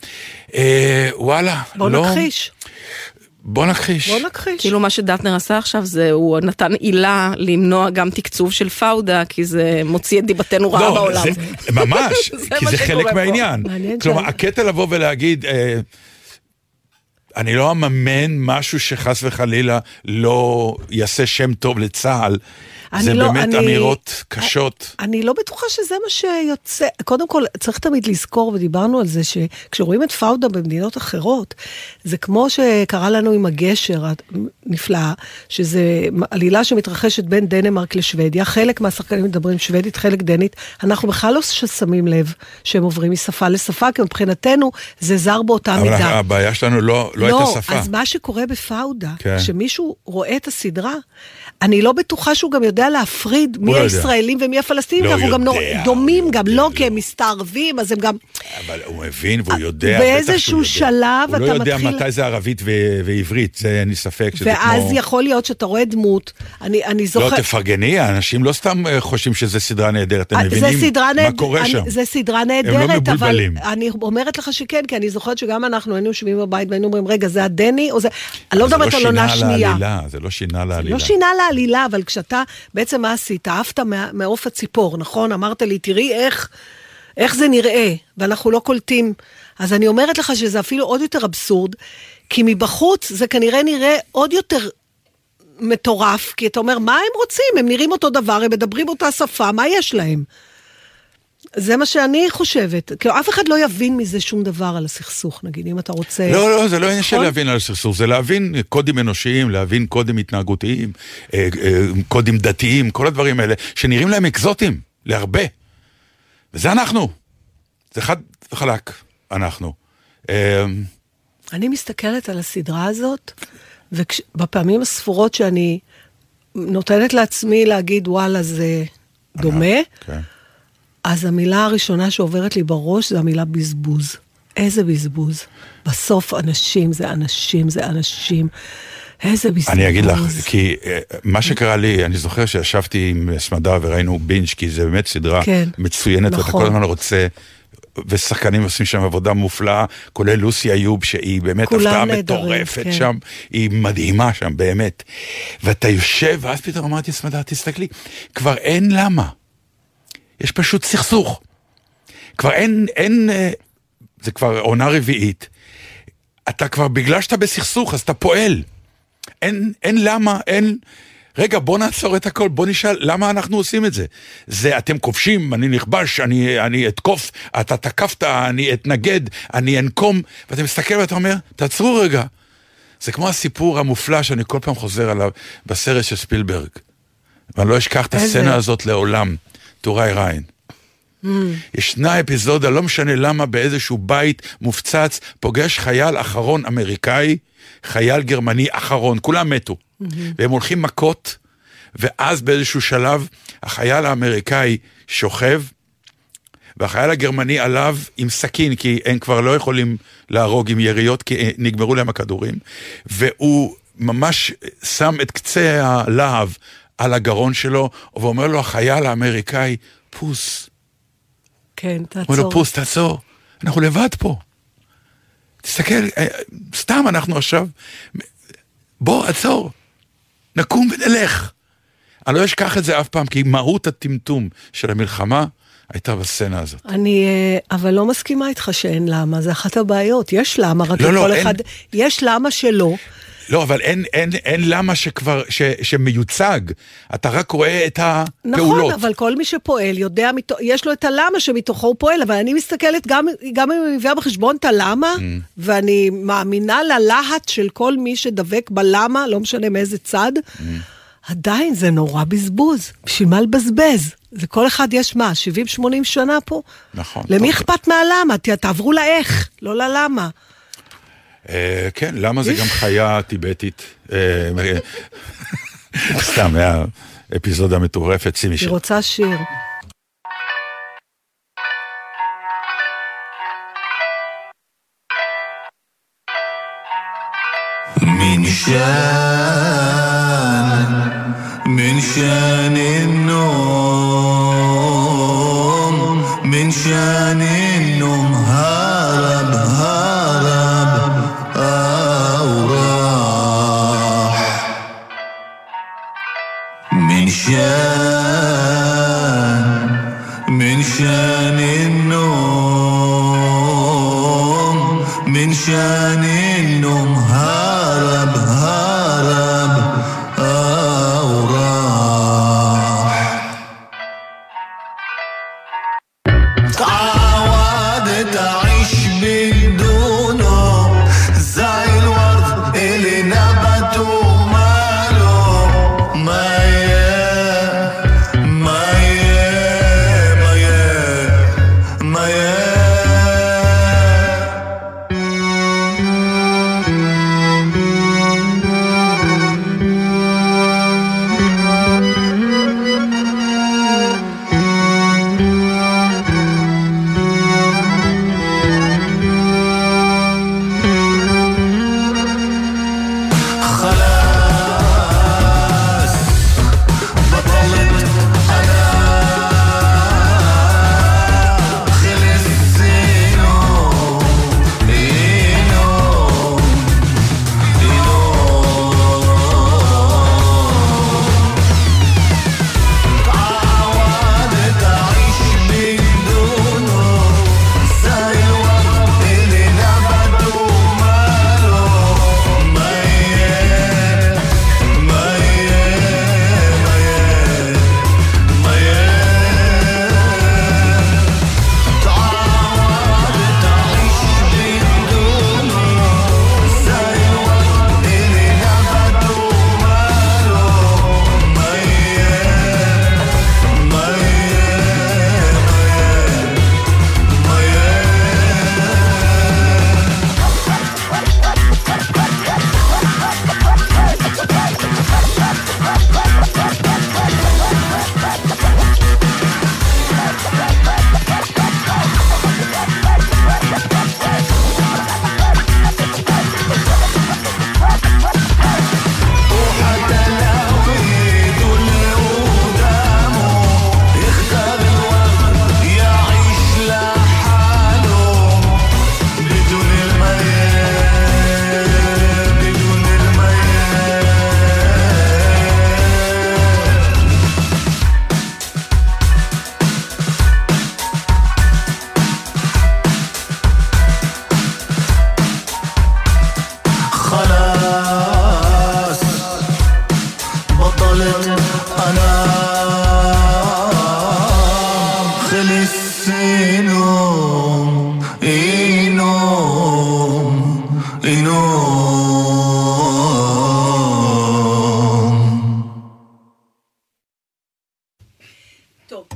אה, וואלה, בוא לא... נכחיש. בוא נכחיש. בוא נכחיש. כאילו מה שדטנר עשה עכשיו זה, הוא נתן עילה למנוע גם תקצוב של פאודה, כי זה מוציא את דיבתנו רעה לא, בעולם. זה, ממש, זה כי זה חלק. מהעניין. כלומר, הקטע לבוא ולהגיד, אה, אני לא אממן משהו שחס וחלילה לא יעשה שם טוב לצה"ל. אני זה לא- באמת אני- אמירות קשות. אני לא בטוחה שזה מה שיוצא. קודם כל, צריך תמיד לזכור, ודיברנו על זה, שכשרואים את פאודה במדינות אחרות, זה כמו שקרה לנו עם הגשר הנפלאה, שזה עלילה שמתרחשת בין דנמרק לשוודיה, חלק מהשחקנים מדברים שוודית, חלק דנית, אנחנו בכלל לא שמים לב שהם עוברים משפה לשפה, כי מבחינתנו זה זר באותה אבל מידה. הבעיה שלנו לא לא הייתה שפה. אז מה שקורה בפאודה, כן. כשמישהו רואה את הסדרה, אני לא בטוחה שהוא גם יודע להפריד מי לא. הישראלים ומי הפלסטינים, לא כי אנחנו גם דומים גם, לא. כי הם מסתערבים, אז הם גם... אבל הוא מבין והוא יודע, בטח באיזשהו שהוא יודע. שלב הוא לא אתה יודע מתחיל- מתי זה ערבית ועברית, זה אין לי ספק שזה ואז כמו... יכול להיות שאתה רואה דמות, אני, אני לא, זוכר... תפרגני, האנשים לא סתם אה, חושבים שזו סדרה נהדרת, הם אה, מבינים זה מה קורה שם. זה סדרה לא נהדרת, אבל. אני אומרת לך שכן, כי אני זוכרת שגם אנחנו היינו יושבים בבית והיינו אומרים, רגע, זה הדני או זה... אני לא מדברת על עונה זה לא שנייה. שינה לעלילה, זה לא שינה לעלילה. לא שינה לעלילה, אבל כשאתה, בעצם מה עשית? עפת מעוף הציפור, נכון? אמרת לי, תראי איך, איך זה נראה, ואנחנו לא קולטים. אז אני אומרת לך שזה אפילו עוד יותר אבסורד, כי מבחוץ זה כנראה נראה עוד יותר מטורף, כי אתה אומר, מה הם רוצים? הם נראים אותו דבר, הם מדברים אותה שפה, מה יש להם? זה מה שאני חושבת. כאילו, אף אחד לא יבין מזה שום דבר על הסכסוך, נגיד, אם אתה רוצה... לא, לא, זה לא עניין של נכון? להבין על הסכסוך, זה להבין קודים אנושיים, להבין קודים התנהגותיים, אה, אה, קודים דתיים, כל הדברים האלה, שנראים להם אקזוטיים, להרבה. וזה אנחנו. זה חד וחלק, אנחנו. אה, אני מסתכלת על הסדרה הזאת, ובפעמים הספורות שאני נותנת לעצמי להגיד, וואלה, זה דומה, כן. אז המילה הראשונה שעוברת לי בראש זה המילה בזבוז. איזה בזבוז. בסוף אנשים זה אנשים זה אנשים. איזה בזבוז. אני אגיד לך, כי אה, מה שקרה לי, אני זוכר שישבתי עם סמדה וראינו בינג', כי זה באמת סדרה כן, מצוינת, ואתה נכון. כל הזמן רוצה, ושחקנים עושים שם עבודה מופלאה, כולל לוסי איוב, שהיא באמת הפתעה מטורפת כן. שם, היא מדהימה שם, באמת. ואתה יושב, ואז פתאום אמרתי, סמדה, תסתכלי, כבר אין למה. יש פשוט סכסוך. כבר אין, אין, אה, זה כבר עונה רביעית. אתה כבר, בגלל שאתה בסכסוך, אז אתה פועל. אין, אין למה, אין... רגע, בוא נעצור את הכל, בוא נשאל למה אנחנו עושים את זה. זה אתם כובשים, אני נכבש, אני, אני אתקוף, אתה תקפת, אני אתנגד, אני אנקום, ואתה מסתכל ואתה אומר, תעצרו רגע. זה כמו הסיפור המופלא שאני כל פעם חוזר עליו בסרט של ספילברג. ואני לא אשכח את? הסצנה הזאת לעולם, טוראי ריין. ישנה אפיזודה, לא משנה למה, באיזשהו בית מופצץ, פוגש חייל אחרון אמריקאי, חייל גרמני אחרון, כולם מתו. והם הולכים מכות, ואז באיזשהו שלב החייל האמריקאי שוכב, והחייל הגרמני עליו עם סכין, כי הם כבר לא יכולים להרוג עם יריות, כי נגמרו להם הכדורים, והוא ממש שם את קצה הלהב על הגרון שלו, ואומר לו החייל האמריקאי, פוס. כן, אומר לו, תעצור. פוס, תעצור, אנחנו לבד פה. תסתכל, אה, סתם אנחנו עכשיו, בוא, עצור, נקום ונלך. אני לא אשכח את זה אף פעם, כי מהות הטמטום של המלחמה הייתה בסצנה הזאת. אני אה, אבל לא מסכימה איתך שאין למה, זה אחת הבעיות. יש למה, רק לא, לא, לכל אין. אחד... יש למה שלא. לא, אבל אין, אין, אין למה שכבר, ש, שמיוצג, אתה רק רואה את נכון, הפעולות. אבל כל מי שפועל יודע, יש לו את הלמה שמתוכו הוא פועל, אבל אני מסתכלת, גם, גם אם אני מביאה בחשבון את הלמה, Mm. ואני מאמינה ללהט של כל מי שדבק בלמה, לא משנה מאיזה צד, Mm. עדיין זה נורא בזבוז. בשביל מה לבזבז? לכל אחד יש מה, 70-80 שנה פה? נכון. למי. אכפת מהלמה? תעברו לאיך, לא ללמה. אה, כן, למה זה גם חיה טיבטית? אה, אה, סתם, היה אפיזודה מטורפת, שימי היא שיר. רוצה שיר. من شان من شان النوم من شان النوم هرب شان النوم من شان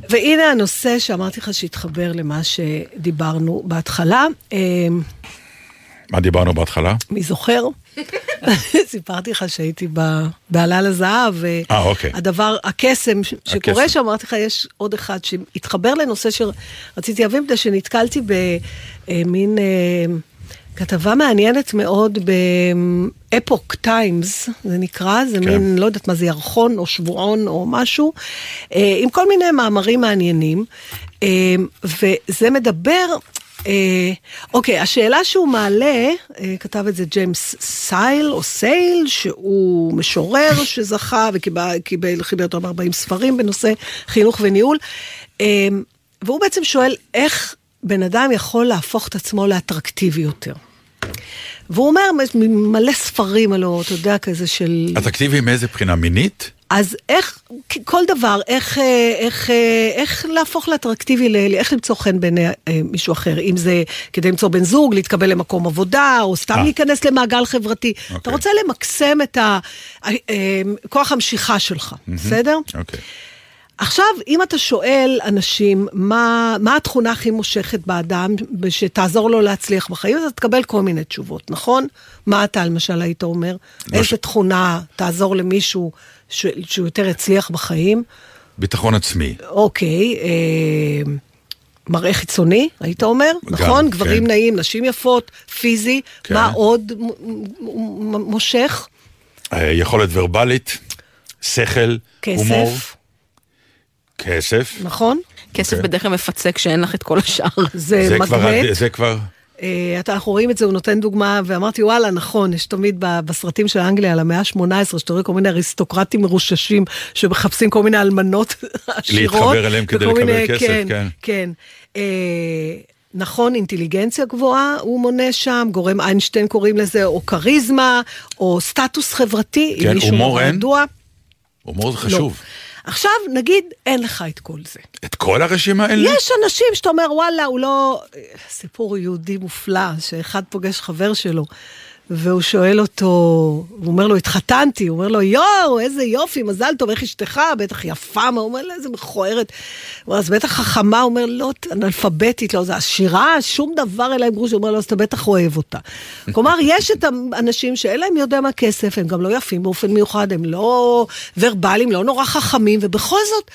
והנה הנושא שאמרתי לך שהתחבר למה שדיברנו בהתחלה. אמ, מה דיברנו בהתחלה? מי זוכר? סיפרתי לך שהייתי בעלה לזהב, אה, אוקיי. והדבר, הקסם שקורה. שם, אמרתי לך, יש עוד אחד שהתחבר לנושא שרציתי להבין, מפני שנתקלתי במין אה, כתבה מעניינת מאוד באפוק טיימס, זה נקרא, זה כן. מין, לא יודעת מה זה, ירחון או שבועון או משהו, אה, עם כל מיני מאמרים מעניינים, וזה מדבר... אה, אוקיי, השאלה שהוא מעלה, אה, כתב את זה ג'יימס סייל או סייל, שהוא משורר שזכה וקיבל, קיבל- חיבר יותר מ-40 ספרים בנושא חינוך וניהול, אה, והוא בעצם שואל איך בן אדם יכול להפוך את עצמו לאטרקטיבי יותר. והוא אומר, מלא ספרים הלוא, אתה יודע, כזה של... אטרקטיבי מאיזה בחינה? מינית? אז איך, כל דבר, איך, אה, איך, אה, איך להפוך לאטרקטיבי, איך למצוא חן בעיני אה, מישהו אחר, אם זה כדי למצוא בן זוג, להתקבל למקום עבודה, או סתם אה. להיכנס למעגל חברתי. אתה אוקיי. רוצה למקסם את כוח המשיכה שלך, בסדר? אוקיי. עכשיו, אם אתה שואל אנשים מה, מה התכונה הכי מושכת באדם שתעזור לו להצליח בחיים, אז אתה תקבל כל מיני תשובות, נכון? מה אתה למשל היית אומר? לא איזה ש- תכונה תעזור למישהו ש, שהוא יותר יצליח בחיים? ביטחון עצמי. אוקיי, אה, מראה חיצוני, היית אומר, גם, נכון? כן. גברים נעים, נשים יפות, פיזי, כן. מה עוד מ- מושך? אה, יכולת ורבלית, שכל, הומור, כסף, כסף. נכון? כסף אוקיי. בדרך כלל מפצה כשאין לך את כל השאר. זה, זה כבר, מגנט. זה כבר, אה, אתה- אנחנו רואים את זה, הוא נותן דוגמה, ואמרתי, וואלה, נכון, יש תמיד בסרטים של אנגליה על המאה ה-18, שאתה רואה כל מיני אריסטוקרטים מרוששים שמחפשים כל מיני אלמנות עשירות. להתחבר אליהם כדי לקבל כסף, כן. כן. כן. אה, נכון, אינטליגנציה גבוהה, הוא מונה שם, גורם איינשטיין קוראים לזה, או כריזמה, או סטטוס חברתי, אם כן, מישהו הומור לא? ידוע. הומור זה לא. עכשיו, נגיד, אין לך את כל זה. את כל הרשימה האלה? יש אנשים שאתה אומר, וואלה, הוא לא... סיפור יהודי מופלא, שאחד פוגש חבר שלו, והוא שואל אותו, הוא אומר לו, התחתנתי, הוא אומר לו, יואו, איזה יופי, מזל טוב, איך אשתך? בטח יפה, מה? הוא אומר לה, איזה מכוערת. הוא אומר, אז בטח חכמה, הוא אומר, לא, אנאלפביתית, לא, זה עשירה, שום דבר אלא עם גרוש, הוא אומר לו, אז אתה בטח אוהב אותה. כלומר, יש את האנשים שאין להם יודע מה כסף, הם גם לא יפים באופן מיוחד, הם לא ורבליים, לא נורא חכמים, ובכל זאת...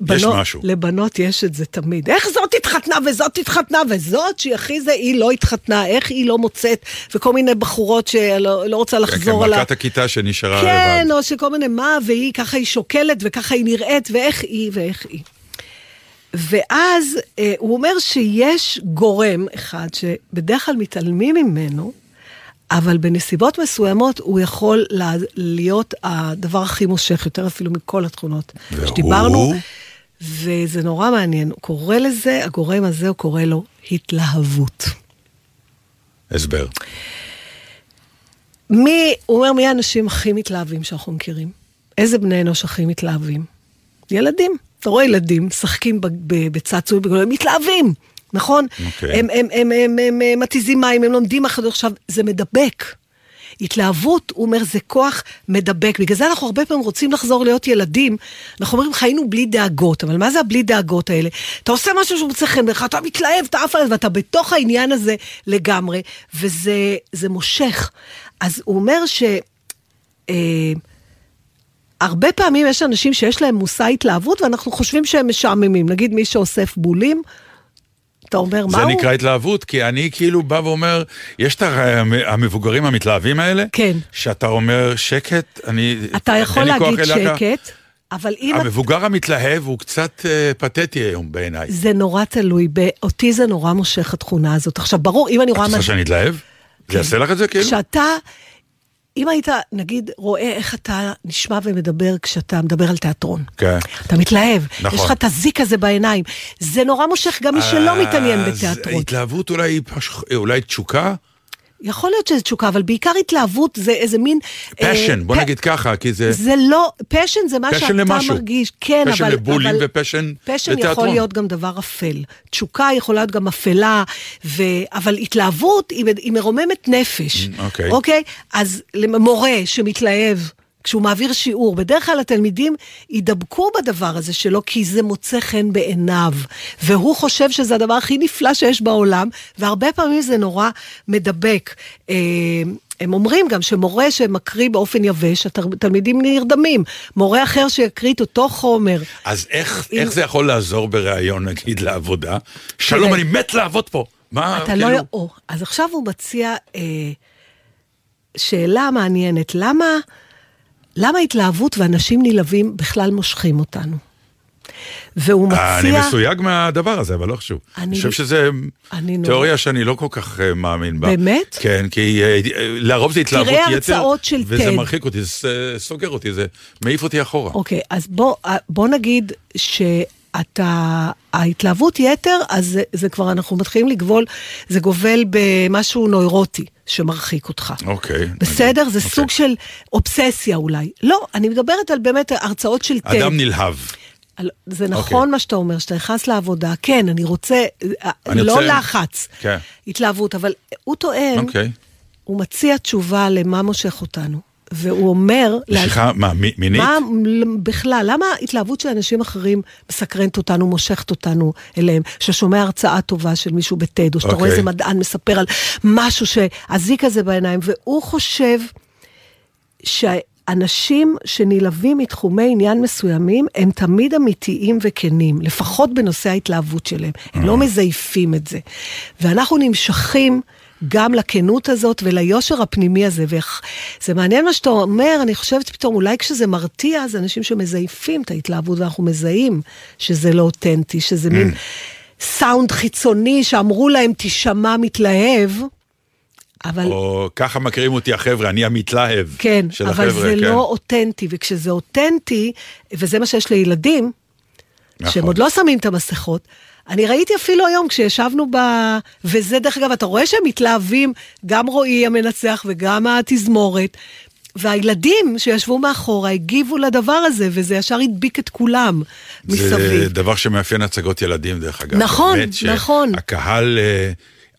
יש בנות- משהו. לבנות יש את זה תמיד. איך זאת התחתנה וזאת התחתנה וזאת שהיא הכי זה, היא לא התחתנה, איך היא לא מוצאת, וכל מיני בחורות שלא לא רוצה כן, לחזור כן, על ה... מלכת הכיתה שנשארה כן, לבד. או שכל מיני מה, והיא ככה היא שוקלת וככה היא נראית, ואיך היא ואיך היא. ואז אה, הוא אומר שיש גורם אחד שבדרך כלל מתעלמים ממנו, אבל בנסיבות מסוימות הוא יכול לה- להיות הדבר הכי מושך, יותר אפילו מכל התכונות והוא? שדיברנו. וזה נורא מעניין, הוא קורא לזה, הגורם הזה, הוא קורא לו התלהבות. הסבר. מי, הוא אומר, מי האנשים הכי מתלהבים שאנחנו מכירים? איזה בני אנוש הכי מתלהבים? ילדים. אתה רואה ילדים משחקים בצעצועים הם מתלהבים, נכון? אוקיי. הם, הם, הם, הם, הם, הם מתיזים מים, הם לומדים אחרי עכשיו, זה מדבק. התלהבות, הוא אומר, זה כוח מדבק. בגלל זה אנחנו הרבה פעמים רוצים לחזור להיות ילדים. אנחנו אומרים, חיינו בלי דאגות, אבל מה זה הבלי דאגות האלה? אתה עושה משהו שמוצא חן בעיניך, אתה מתלהב, אתה עף עליו, ואתה בתוך העניין הזה לגמרי, וזה זה מושך. אז הוא אומר ש... אה, הרבה פעמים יש אנשים שיש להם מושא התלהבות, ואנחנו חושבים שהם משעממים. נגיד מי שאוסף בולים, אתה אומר, מה זה הוא? נקרא התלהבות, כי אני כאילו בא ואומר, יש את המבוגרים המתלהבים האלה, כן. שאתה אומר, שקט, אני... אתה יכול להגיד שקט, אבל אם... את- המבוגר המתלהב הוא קצת אה, פתטי היום בעיניי. זה נורא תלוי, אותי זה נורא מושך התכונה הזאת. עכשיו, ברור, אם אני את רואה... רוצה מה- שאני אתלהב? זה יעשה לך את זה כאילו? כשאתה, אם היית, נגיד, רואה איך אתה נשמע ומדבר כשאתה מדבר על תיאטרון. כן. אתה מתלהב, נכון. יש לך את הזיק הזה בעיניים. זה נורא מושך גם מי שלא מתעניין אז בתיאטרון. התלהבות אולי, pash- אולי תשוקה? יכול להיות שזה תשוקה, אבל בעיקר התלהבות זה איזה מין... אה, passion, בוא פ- נגיד ככה, כי זה... זה לא, passion זה מה passion שאתה למשהו. מרגיש, כן, passion אבל... לבולים אבל ו passion passion יכול לתיאטרון. להיות גם דבר אפל. תשוקה יכולה להיות גם אפלה, ו... אבל התלהבות היא, היא מרוממת נפש. אוקיי. אוקיי? אז מורה שמתלהב... כשהוא מעביר שיעור, בדרך כלל התלמידים ידבקו בדבר הזה שלו, כי זה מוצא חן בעיניו. והוא חושב שזה הדבר הכי נפלא שיש בעולם, והרבה פעמים זה נורא מדבק. אה, הם אומרים גם שמורה שמקריא באופן יבש, התלמידים נרדמים. מורה אחר שיקריא את אותו חומר. אז איך, אם- איך זה יכול לעזור בריאיון, נגיד, לעבודה? שלום. אני מת לעבוד פה. מה, אתה כאילו... לא... או, אז עכשיו הוא מציע אה, שאלה מעניינת. למה, למה התלהבות ואנשים נלהבים בכלל מושכים אותנו? והוא אה, אני מציע... מסויג מהדבר הזה, אבל לא חשוב. אני- אני חושב שזה אני תיאוריה שאני לא כל כך אה, מאמין בה. באמת? כן, כי אה, לרוב זה התלהבות תראה יתר, הרצאות של וזה TED. מרחיק אותי, זה סוגר אותי, זה מעיף אותי אחורה. אוקיי, אז בוא, נגיד שאתה, ההתלהבות יתר, אז זה, זה כבר, אנחנו מתחילים לגבול, זה גובל במשהו נוירוטי שמרחיק אותך. אוקיי. בסדר? זה אוקיי. סוג של אובססיה אולי. לא, אני מדברת על באמת הרצאות של TED. אדם נלהב. זה נכון מה שאתה אומר, שאתה נכנס לעבודה, כן, אני רוצה, אני לא רוצה- לחץ, כן. התלהבות, אבל הוא טוען, אוקיי. הוא מציע תשובה למה מושך אותנו, והוא אומר, משיכה, מה, מי- מינית? מה בכלל, למה התלהבות של אנשים אחרים מסקרנת אותנו, מושכת אותנו אליהם? ששומע הרצאה טובה של מישהו בטד, או שאתה רואה אוקיי. איזה מדען מספר על משהו שהזיק הזה בעיניים, והוא חושב שאנשים שנלהבים מתחומי עניין מסוימים, הם תמיד אמיתיים וכנים, לפחות בנושא ההתלהבות שלהם. הם לא מזייפים את זה. ואנחנו נמשכים... גם לכנות הזאת וליושר הפנימי הזה. וזה מעניין מה שאתה אומר, אני חושבת פתאום, אולי כשזה מרתיע, זה אנשים שמזייפים את ההתלהבות, ואנחנו מזהים שזה לא אותנטי, שזה מין סאונד חיצוני שאמרו להם, תשמע מתלהב, אבל... או ככה מכירים אותי החבר'ה, אני המתלהב כן, של אבל החבר'ה. זה כן. לא אותנטי, וכשזה אותנטי, וזה מה שיש לילדים, נכון. שהם עוד לא שמים את המסכות, אני ראיתי אפילו היום כשישבנו ב... וזה דרך אגב, אתה רואה שהם מתלהבים, גם רועי המנצח וגם התזמורת, והילדים שישבו מאחורה הגיבו לדבר הזה, וזה ישר הדביק את כולם מסביב. זה דבר שמאפיין הצגות ילדים, דרך אגב. נכון, באמת נכון. שהקהל, אה,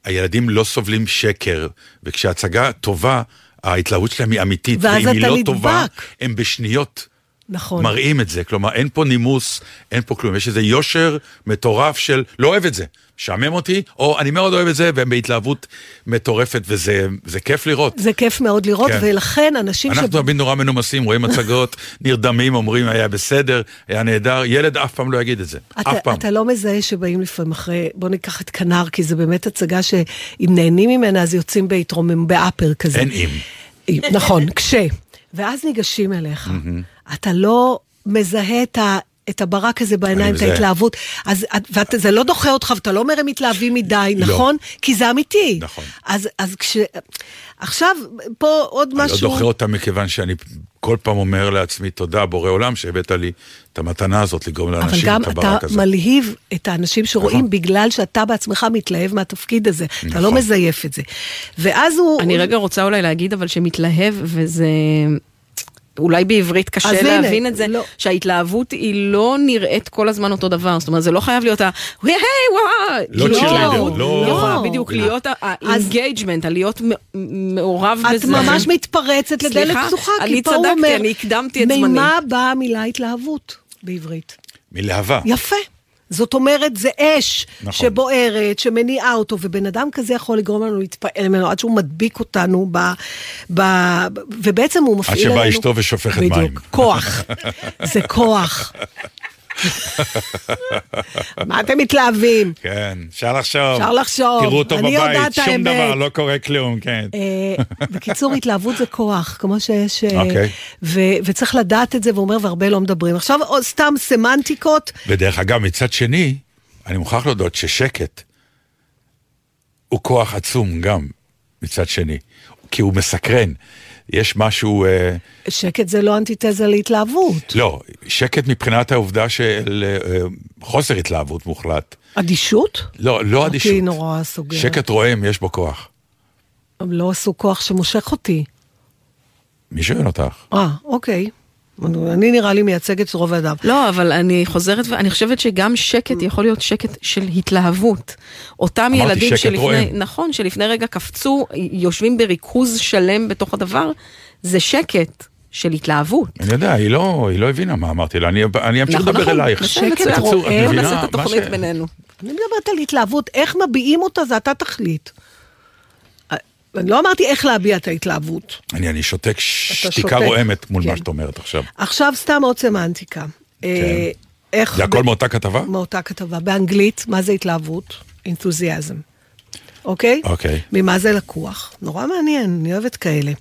הילדים לא סובלים שקר, וכשהצגה טובה, ההתלהבות שלהם היא אמיתית, ואם היא לא נדבק. טובה, הם בשניות נכון. מראים את זה. כלומר, אין פה נימוס, אין פה כלום. יש איזה יושר מטורף של לא אוהב את זה, משעמם אותי, או אני מאוד אוהב את זה, והם בהתלהבות מטורפת, וזה זה כיף לראות. זה כיף מאוד לראות, כן. ולכן אנשים אנחנו תמיד נורא מנומסים, רואים הצגות, נרדמים, אומרים היה בסדר, היה נהדר, ילד אף פעם לא יגיד את זה, אתה, אף פעם. אתה לא מזהה שבאים לפעמים אחרי, בוא ניקח את כנר, כי זו באמת הצגה שאם נהנים ממנה אז יוצאים בהתרומם, ב upper כזה. אין אם. נכון, כשה. ואז ניגשים אליך. אתה לא מזהה את ה... את הברק הזה בעיניים, את. ההתלהבות, אז וזה לא דוחה אותך, ואתה לא אומר הם מתלהבים מדי, לא. נכון? כי זה אמיתי. נכון. אז, אז כש... עכשיו, פה עוד אני לא משהו... דוחה אותם מכיוון שאני כל פעם אומר לעצמי, תודה, בורא עולם, שהבאת לי את המתנה הזאת לגרום אבל לאנשים גם את אתה הברק הזה. מלהיב את האנשים שרואים נכון. בגלל שאתה בעצמך מתלהב מהתפקיד הזה. אתה לא נכון. מזייף את זה. ואז הוא... אני רגע רוצה אולי להגיד אבל שמתלהב וזה... אולי בעברית קשה אז הנה, להבין את זה, לא. שההתלהבות היא לא נראית כל הזמן אותו דבר, זאת אומרת זה לא חייב להיות ה... היי וואו! לא כאילו, cheerleader, ההתלהבות לא- יכולה בדיוק לא. להיות ה-engagement, הלהיות מ- מעורב את בזה. ממש מתפרצת לדלת פתוחה, אני כי פה הוא צדקתי, אומר... אני הקדמתי את זמני. ממה באה המילה התלהבות בעברית? מלהבה. יפה. זאת אומרת, זה אש נכון. שבוערת, שמניעה אותו, ובן אדם כזה יכול לגרום לנו להתפעל ממנו עד שהוא מדביק אותנו, ב, ב, ובעצם הוא מפעיל שבאה עלינו... אשתו ושופכת בדיוק, מים. כוח. זה כוח. מה אתם מתלהבים? כן, אפשר לחשוב. אפשר לחשוב. תראו אותו אני יודעת בבית, שום האמת. דבר, לא קורה כלום, כן. אה, בקיצור, התלהבות זה כוח, כמו שיש... אה, אוקיי. וצריך לדעת את זה, והוא אומר, והרבה לא מדברים. עכשיו, סתם סמנטיקות, ודרך אגב, מצד שני, אני מוכרח להודות ששקט הוא כוח עצום גם, מצד שני. כי הוא מסקרן. יש משהו... אה, שקט זה לא אנטיתזה להתלהבות. לא, שקט מבחינת העובדה של אה, חוסר התלהבות מוחלט. אדישות? לא, לא אותי אדישות. נורא סוגרת. שקט רועם, יש בו כוח. הם לא עשו כוח שמושך אותי. מי שואל אותך? אה, אוקיי. אני נראה לי מייצגת את רוב האדם. לא, אבל אני חוזרת ואני חושבת שגם שקט יכול להיות שקט של התלהבות. אותם ילדים שלפני, רועם. נכון, שלפני רגע קפצו, יושבים בריכוז שלם בתוך הדבר, זה שקט של התלהבות. אני יודע, היא לא, היא לא הבינה מה אמרתי לה, אני, אני אמשיך נכון, לדבר נכון, אלייך. שקט רועם. נעשה את התוכנית ש- בינינו. אני מדברת על התלהבות, איך מביעים אותה זה אתה תחליט. אני לא אמרתי איך להביע את ההתלהבות. אני, אני שותק שתיקה. רועמת מול כן. מה שאת אומרת עכשיו. עכשיו סתם עוד סמנטיקה. אה, איך... כן. זה הכל ב- מאותה כתבה? מאותה כתבה. באנגלית, מה זה התלהבות? אינתוזיאזם. אוקיי? אוקיי. ממה זה לקוח? נורא מעניין, אני אוהבת כאלה.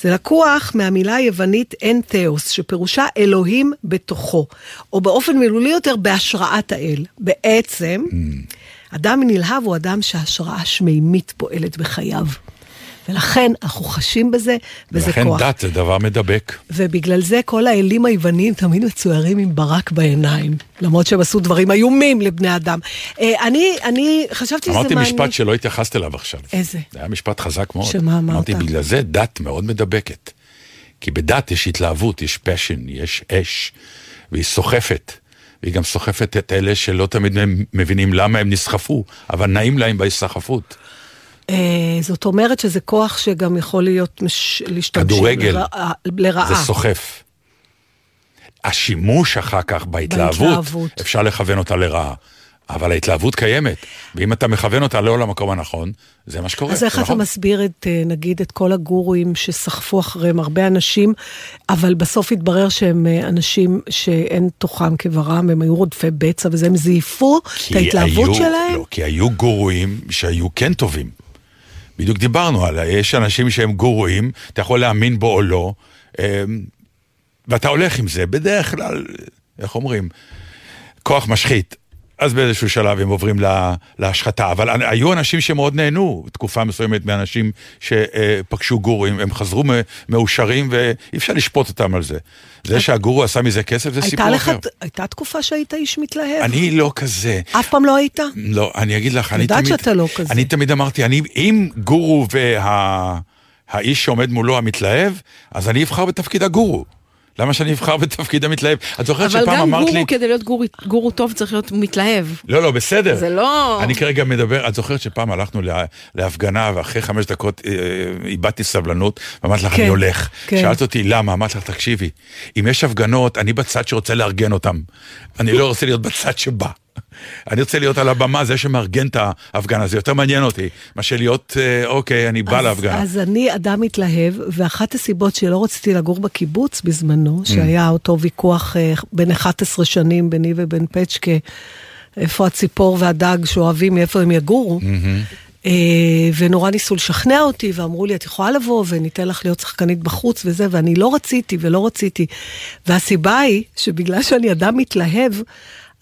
זה לקוח מהמילה היוונית אנתאוס, שפירושה אלוהים בתוכו, או באופן מילולי יותר, בהשראת האל. בעצם, Mm. אדם נלהב הוא אדם שהשראה שמימית פועלת בחייו. ולכן אנחנו חשים בזה, וזה ולכן כוח. דת זה דבר מדבק. ובגלל זה כל האלים היווניים תמיד מצוירים עם ברק בעיניים, למרות שהם עשו דברים איומים לבני אדם. אה, אני, אני חשבתי שזה אמרתי מעניין. משפט שלא התייחסת אליו עכשיו. איזה? זה היה משפט חזק מאוד. שמה אמרת? אמרתי, בגלל זה דת מאוד מדבקת. כי בדת יש התלהבות, יש פשן, יש אש, והיא סוחפת. והיא גם סוחפת את אלה שלא תמיד מבינים למה הם נסחפו, אבל נעים להם בהיסחפות. אה, זאת אומרת שזה כוח שגם יכול להיות מש... להשתמשים כדורגל. לרעה. לרעה. זה סוחף. השימוש אחר כך בהתלהבות, בהתלהבות. אפשר לכוון אותה לרעה. אבל ההתלהבות קיימת, ואם אתה מכוון אותה לא למקום הנכון, זה מה שקורה. אז איך אתה נכון. מסביר את, אה, נגיד, את כל הגורואים שסחפו אחריהם הרבה אנשים, אבל בסוף התברר שהם אה, אנשים שאין תוכם כברם, הם היו רודפי בצע וזה, הם זייפו את ההתלהבות היו, שלהם? לא, כי היו גורואים שהיו כן טובים. בדיוק דיברנו עליה, יש אנשים שהם גורואים, אתה יכול להאמין בו או לא, אמ, ואתה הולך עם זה, בדרך כלל, איך אומרים, כוח משחית. אז באיזשהו שלב הם עוברים לה, להשחתה, אבל היו אנשים שמאוד נהנו, תקופה מסוימת מאנשים שפגשו גורואים, הם חזרו מאושרים ואי אפשר לשפוט אותם על זה. זה שהגורו עשה מזה כסף זה סיפור לך, אחר. הייתה תקופה שהיית איש מתלהב? אני לא כזה. אף פעם לא היית? לא, אני אגיד לך, אני יודעת תמיד... שאתה לא כזה. אני תמיד אמרתי, אני, אם גורו והאיש שעומד מולו המתלהב, אז אני אבחר בתפקיד הגורו. למה שאני אבחר בתפקיד המתלהב? את זוכרת אבל שפעם גם אמרת גורו, לי... כדי להיות גורו- גורו טוב, צריך להיות מתלהב. לא, לא, בסדר. זה לא... אני כרגע מדבר, את זוכרת שפעם הלכנו לה, להפגנה ואחרי חמש דקות אה, איבדתי סבלנות ואמרתי לך כן, אני הולך. כן. שאלת אותי למה, אמרתי לך תקשיבי, אם יש הפגנות אני בצד שרוצה לארגן אותם. אני לא רוצה להיות בצד שבא. אני רוצה להיות על הבמה, זה שמארגן את ההפגנה, זה יותר מעניין אותי, מאשר להיות, אה, אוקיי, אני בא אז- להפגנה. אז אני אדם מתלהב, ואחת הסיבות שלא רציתי לגור בקיבוץ Mm. בזמנו, שהיה אותו ויכוח אה, בן 11 שנים ביני ובין פצ'קה, איפה הציפור והדג שאוהבים, מאיפה הם יגורו. אה, ונורא ניסו לשכנע אותי, ואמרו לי, את יכולה לבוא וניתן לך להיות שחקנית בחוץ וזה, ואני לא רציתי ולא רציתי. והסיבה היא שבגלל שאני אדם מתלהב,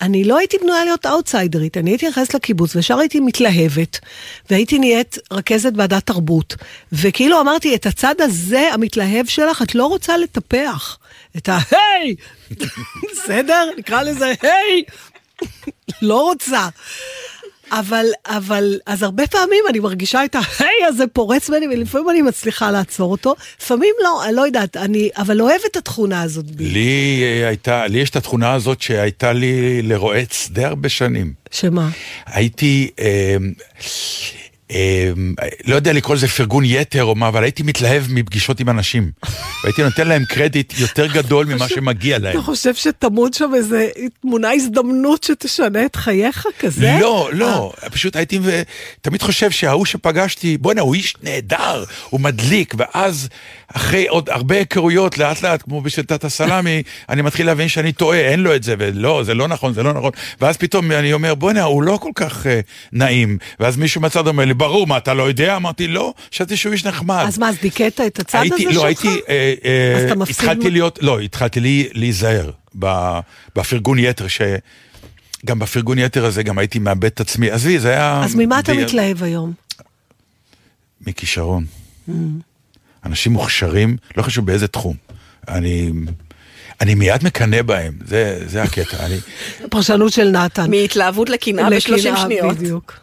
אני לא הייתי בנויה להיות אאוטסיידרית, אני הייתי נכנסת לקיבוץ וישר הייתי מתלהבת, והייתי נהיית רכזת ועדת תרבות. וכאילו אמרתי, את הצד הזה, המתלהב שלך, את לא רוצה לטפח. את ה-היי! בסדר? נקרא לזה היי! לא רוצה. אבל, אבל, אז הרבה פעמים אני מרגישה את ההיי הזה פורץ ממני, ולפעמים אני מצליחה לעצור אותו, לפעמים לא, אני לא יודעת, אני, אבל אוהבת את התכונה הזאת בי. לי הייתה, לי יש את התכונה הזאת שהייתה לי לרועץ די הרבה שנים. שמה? הייתי, אה, לא יודע לקרוא לזה פרגון יתר או מה, אבל הייתי מתלהב מפגישות עם אנשים. והייתי נותן להם קרדיט יותר גדול ממה שמגיע להם. אתה חושב שטמון שם איזה תמונה הזדמנות שתשנה את חייך כזה? לא, לא, פשוט הייתי תמיד חושב שההוא שפגשתי, בואנה, הוא איש נהדר, הוא מדליק, ואז אחרי עוד הרבה היכרויות, לאט לאט, כמו בשיטת הסלאמי, אני מתחיל להבין שאני טועה, אין לו את זה, ולא, זה לא נכון, זה לא נכון, ואז פתאום אני אומר, בואנה, הוא לא כל כך אה, נעים, ואז מישהו מהצד אומר לי, ברור, מה, אתה לא יודע? אמרתי, לא, חשבתי שהוא איש נחמד. אז מה, אז דיכאת את הצד הייתי, הזה לא, שלך? הייתי, אה, אה, אז אתה מפסיד התחלתי מ- להיות, לא, התחלתי לי, להיזהר בפרגון יתר, שגם בפרגון יתר הזה גם הייתי מאבד את עצמי, עזבי, זה היה... אז ממה אתה מתלהב היום? מכישרון. Mm. אנשים מוכשרים, לא חשוב באיזה תחום. אני... אני מיד מקנא בהם, זה, זה הקטע. אני, פרשנות של נתן. מהתלהבות לקנאה ב-30 לקנאה, שניות. בדיוק.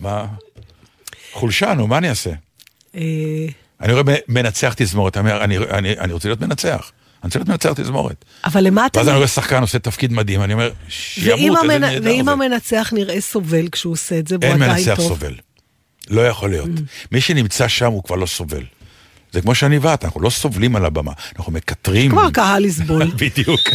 מה? חולשה, נו, מה אני אעשה? אה, אני רואה מנצח תזמורת, אני אומר, אני, אני, אני רוצה להיות מנצח. אני רוצה להיות מנצח תזמורת. אבל למה אתה... ואז אני רואה שחקן עושה תפקיד מדהים, אני אומר, ואם שימות, איזה נהדר ואם זה. המנצח נראה סובל כשהוא עושה את זה, והוא אין עדיין מנצח טוב. סובל. לא יכול להיות. מי שנמצא שם הוא כבר לא סובל. זה כמו שאני ואת, אנחנו לא סובלים על הבמה, אנחנו מקטרים. כבר קהל לסבול. בדיוק.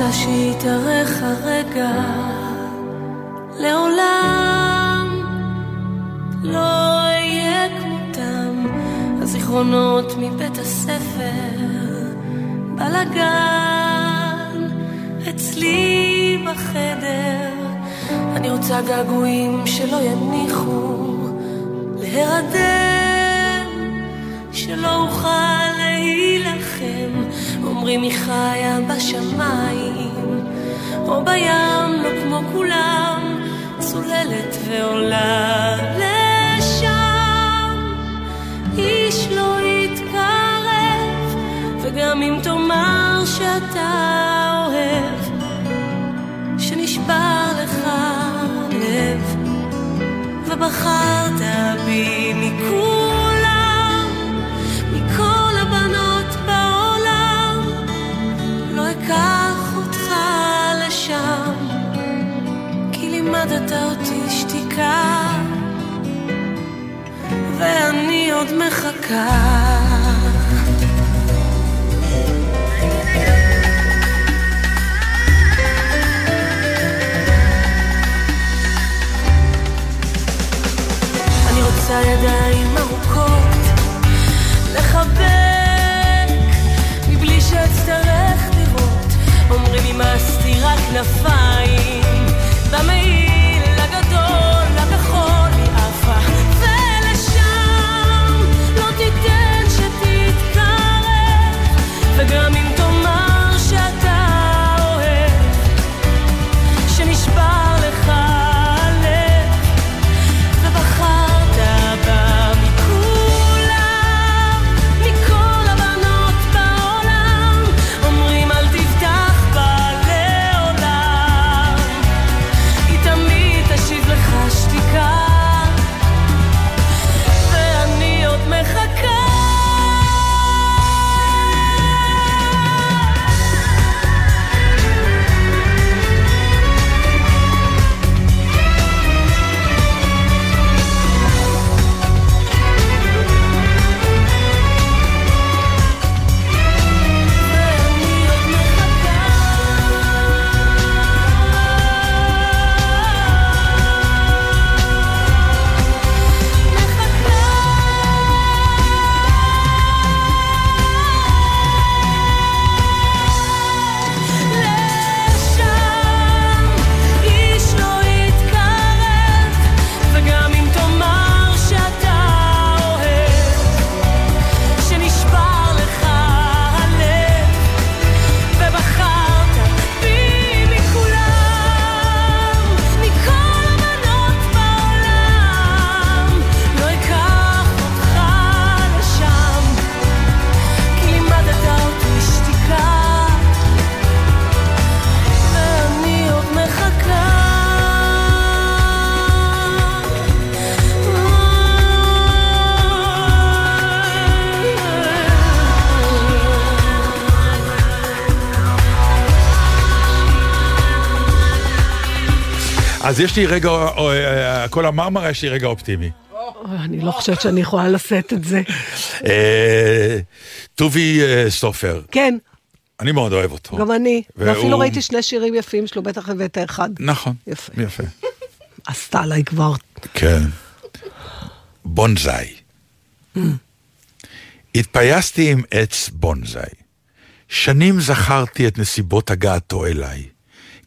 רוצה שיתארך הרגע. לעולם לא אהיה כמותם. הזיכרונות מבית הספר בלגן אצלי בחדר. אני רוצה געגועים שלא יניחו להירדם שלא אוכל להילחם. אומרים היא חיה בשמיים או בים, לא כמו כולם צוללת ועולה לשם. איש לא יתקרב וגם אם תאמר שאתה אוהב שנשבר לך לב ובחרת בי מכולם, שתיקה, ואני עוד מחכה. אני ארוכות לחבק מבלי שאצטרך לראות אומרים לי מה כנפיים אז יש לי רגע, או, אה, כל המרמרה יש לי רגע אופטימי. אני לא חושבת שאני יכולה לשאת את זה. אה, טובי אה, סופר, כן, אני מאוד אוהב אותו. גם אני. ואפילו ראיתי שני שירים יפים שלו, בטח הבאת אחד. נכון. יפה. יפה. עשתה עליי כבר. כן. בונזאי. התפייסתי עם עץ בונזאי. שנים זכרתי את נסיבות הגעתו אליי,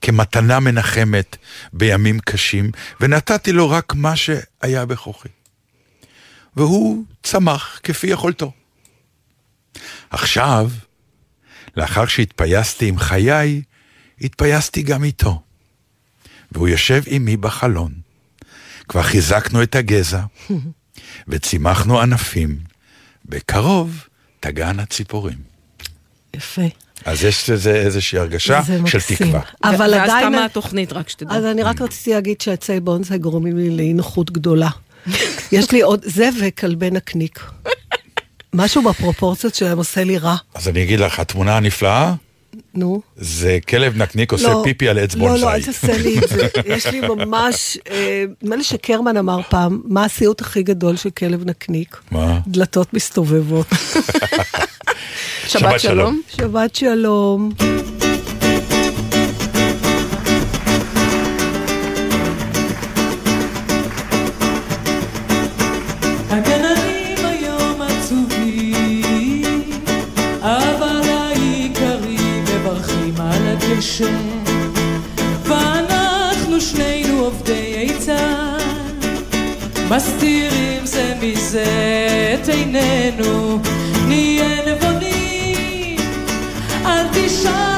כמתנה מנחמת בימים קשים, ונתתי לו רק מה שהיה בכוחי. והוא צמח כפי יכולתו. עכשיו, לאחר שהתפייסתי עם חיי, התפייסתי גם איתו. והוא יושב עמי בחלון. כבר חיזקנו את הגזע, וצימחנו ענפים. בקרוב תגענה ציפורים. יפה. אז יש לזה איזושהי הרגשה של מקסים. תקווה. אבל ואז עדיין... תמה התוכנית, רק שתדע. אז אני רק רציתי להגיד שעצי בונסאי גורמים לי לאי נוחות גדולה. יש לי עוד, זה וכלבי נקניק. משהו בפרופורציות שלהם עושה לי רע. אז אני אגיד לך, התמונה הנפלאה נו. זה כלב נקניק עושה פיפי על עץ לא, לא, בונסאי. אל תעשה לי את זה. יש לי ממש, אה, נדמה לי שקרמן אמר פעם, מה הסיוט הכי גדול של כלב נקניק? מה? דלתות מסתובבות. שבת שלום. שבת שלום. על הגשם. ואנחנו שנינו עובדי עצה, מסתירים זה מזה את עינינו, נהיה נבונים, אל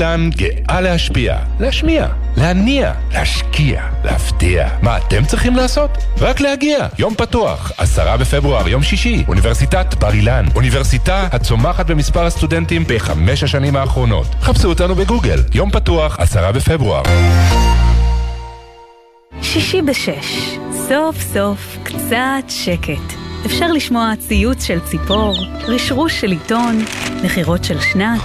אילן גאה להשפיע, להשמיע, להניע, להשקיע, להפתיע. מה אתם צריכים לעשות? רק להגיע. יום פתוח, עשרה בפברואר, יום שישי, אוניברסיטת בר אילן. אוניברסיטה הצומחת במספר הסטודנטים בחמש השנים האחרונות. חפשו אותנו בגוגל. יום פתוח, עשרה בפברואר. שישי בשש, סוף סוף קצת שקט. אפשר לשמוע ציוץ של ציפור, רשרוש של עיתון, נחירות של שנץ,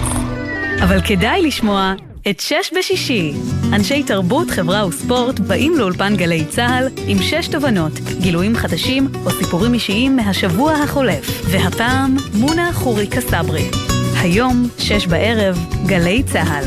אבל כדאי לשמוע את שש בשישי. אנשי תרבות, חברה וספורט באים לאולפן גלי צה"ל עם שש תובנות, גילויים חדשים או סיפורים אישיים מהשבוע החולף. והפעם, מונה חוריקה סברי. היום, שש בערב, גלי צה"ל.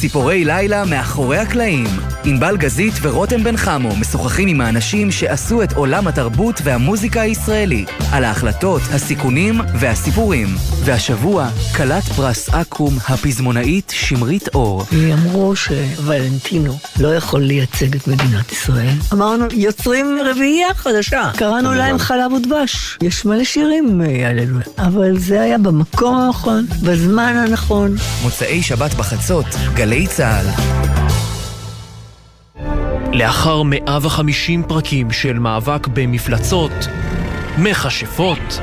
ציפורי לילה מאחורי הקלעים. ענבל גזית ורותם בן חמו משוחחים עם האנשים שעשו את עולם התרבות והמוזיקה הישראלי, על ההחלטות, הסיכונים והסיפורים. והשבוע, כלת פרס אקו"ם, הפזמונאית שמרית אור. אמרו שוולנטינו לא יכול לייצג את מדינת ישראל. אמרנו, יוצרים רביעייה חדשה. קראנו להם חלב ודבש. יש מלא שירים אה, עלינו, אבל זה היה במקום הנכון, בזמן הנכון. מוצאי שבת בחצות, גלי צה"ל. לאחר 150 פרקים של מאבק במפלצות, מכשפות,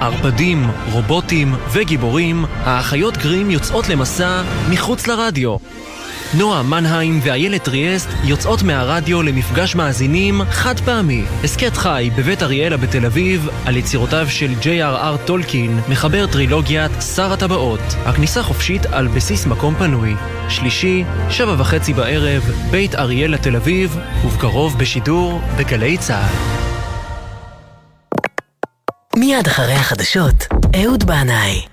ערפדים, רובוטים וגיבורים, האחיות גרים יוצאות למסע מחוץ לרדיו. נועה מנהיים ואיילת טריאסט יוצאות מהרדיו למפגש מאזינים חד פעמי. הסכת חי בבית אריאלה בתל אביב על יצירותיו של J.R.R. טולקין, מחבר טרילוגיית שר הטבעות. הכניסה חופשית על בסיס מקום פנוי. שלישי, שבע וחצי בערב, בית אריאלה תל אביב, ובקרוב בשידור בגלי צה"ל. מיד אחרי החדשות, אהוד בנאי.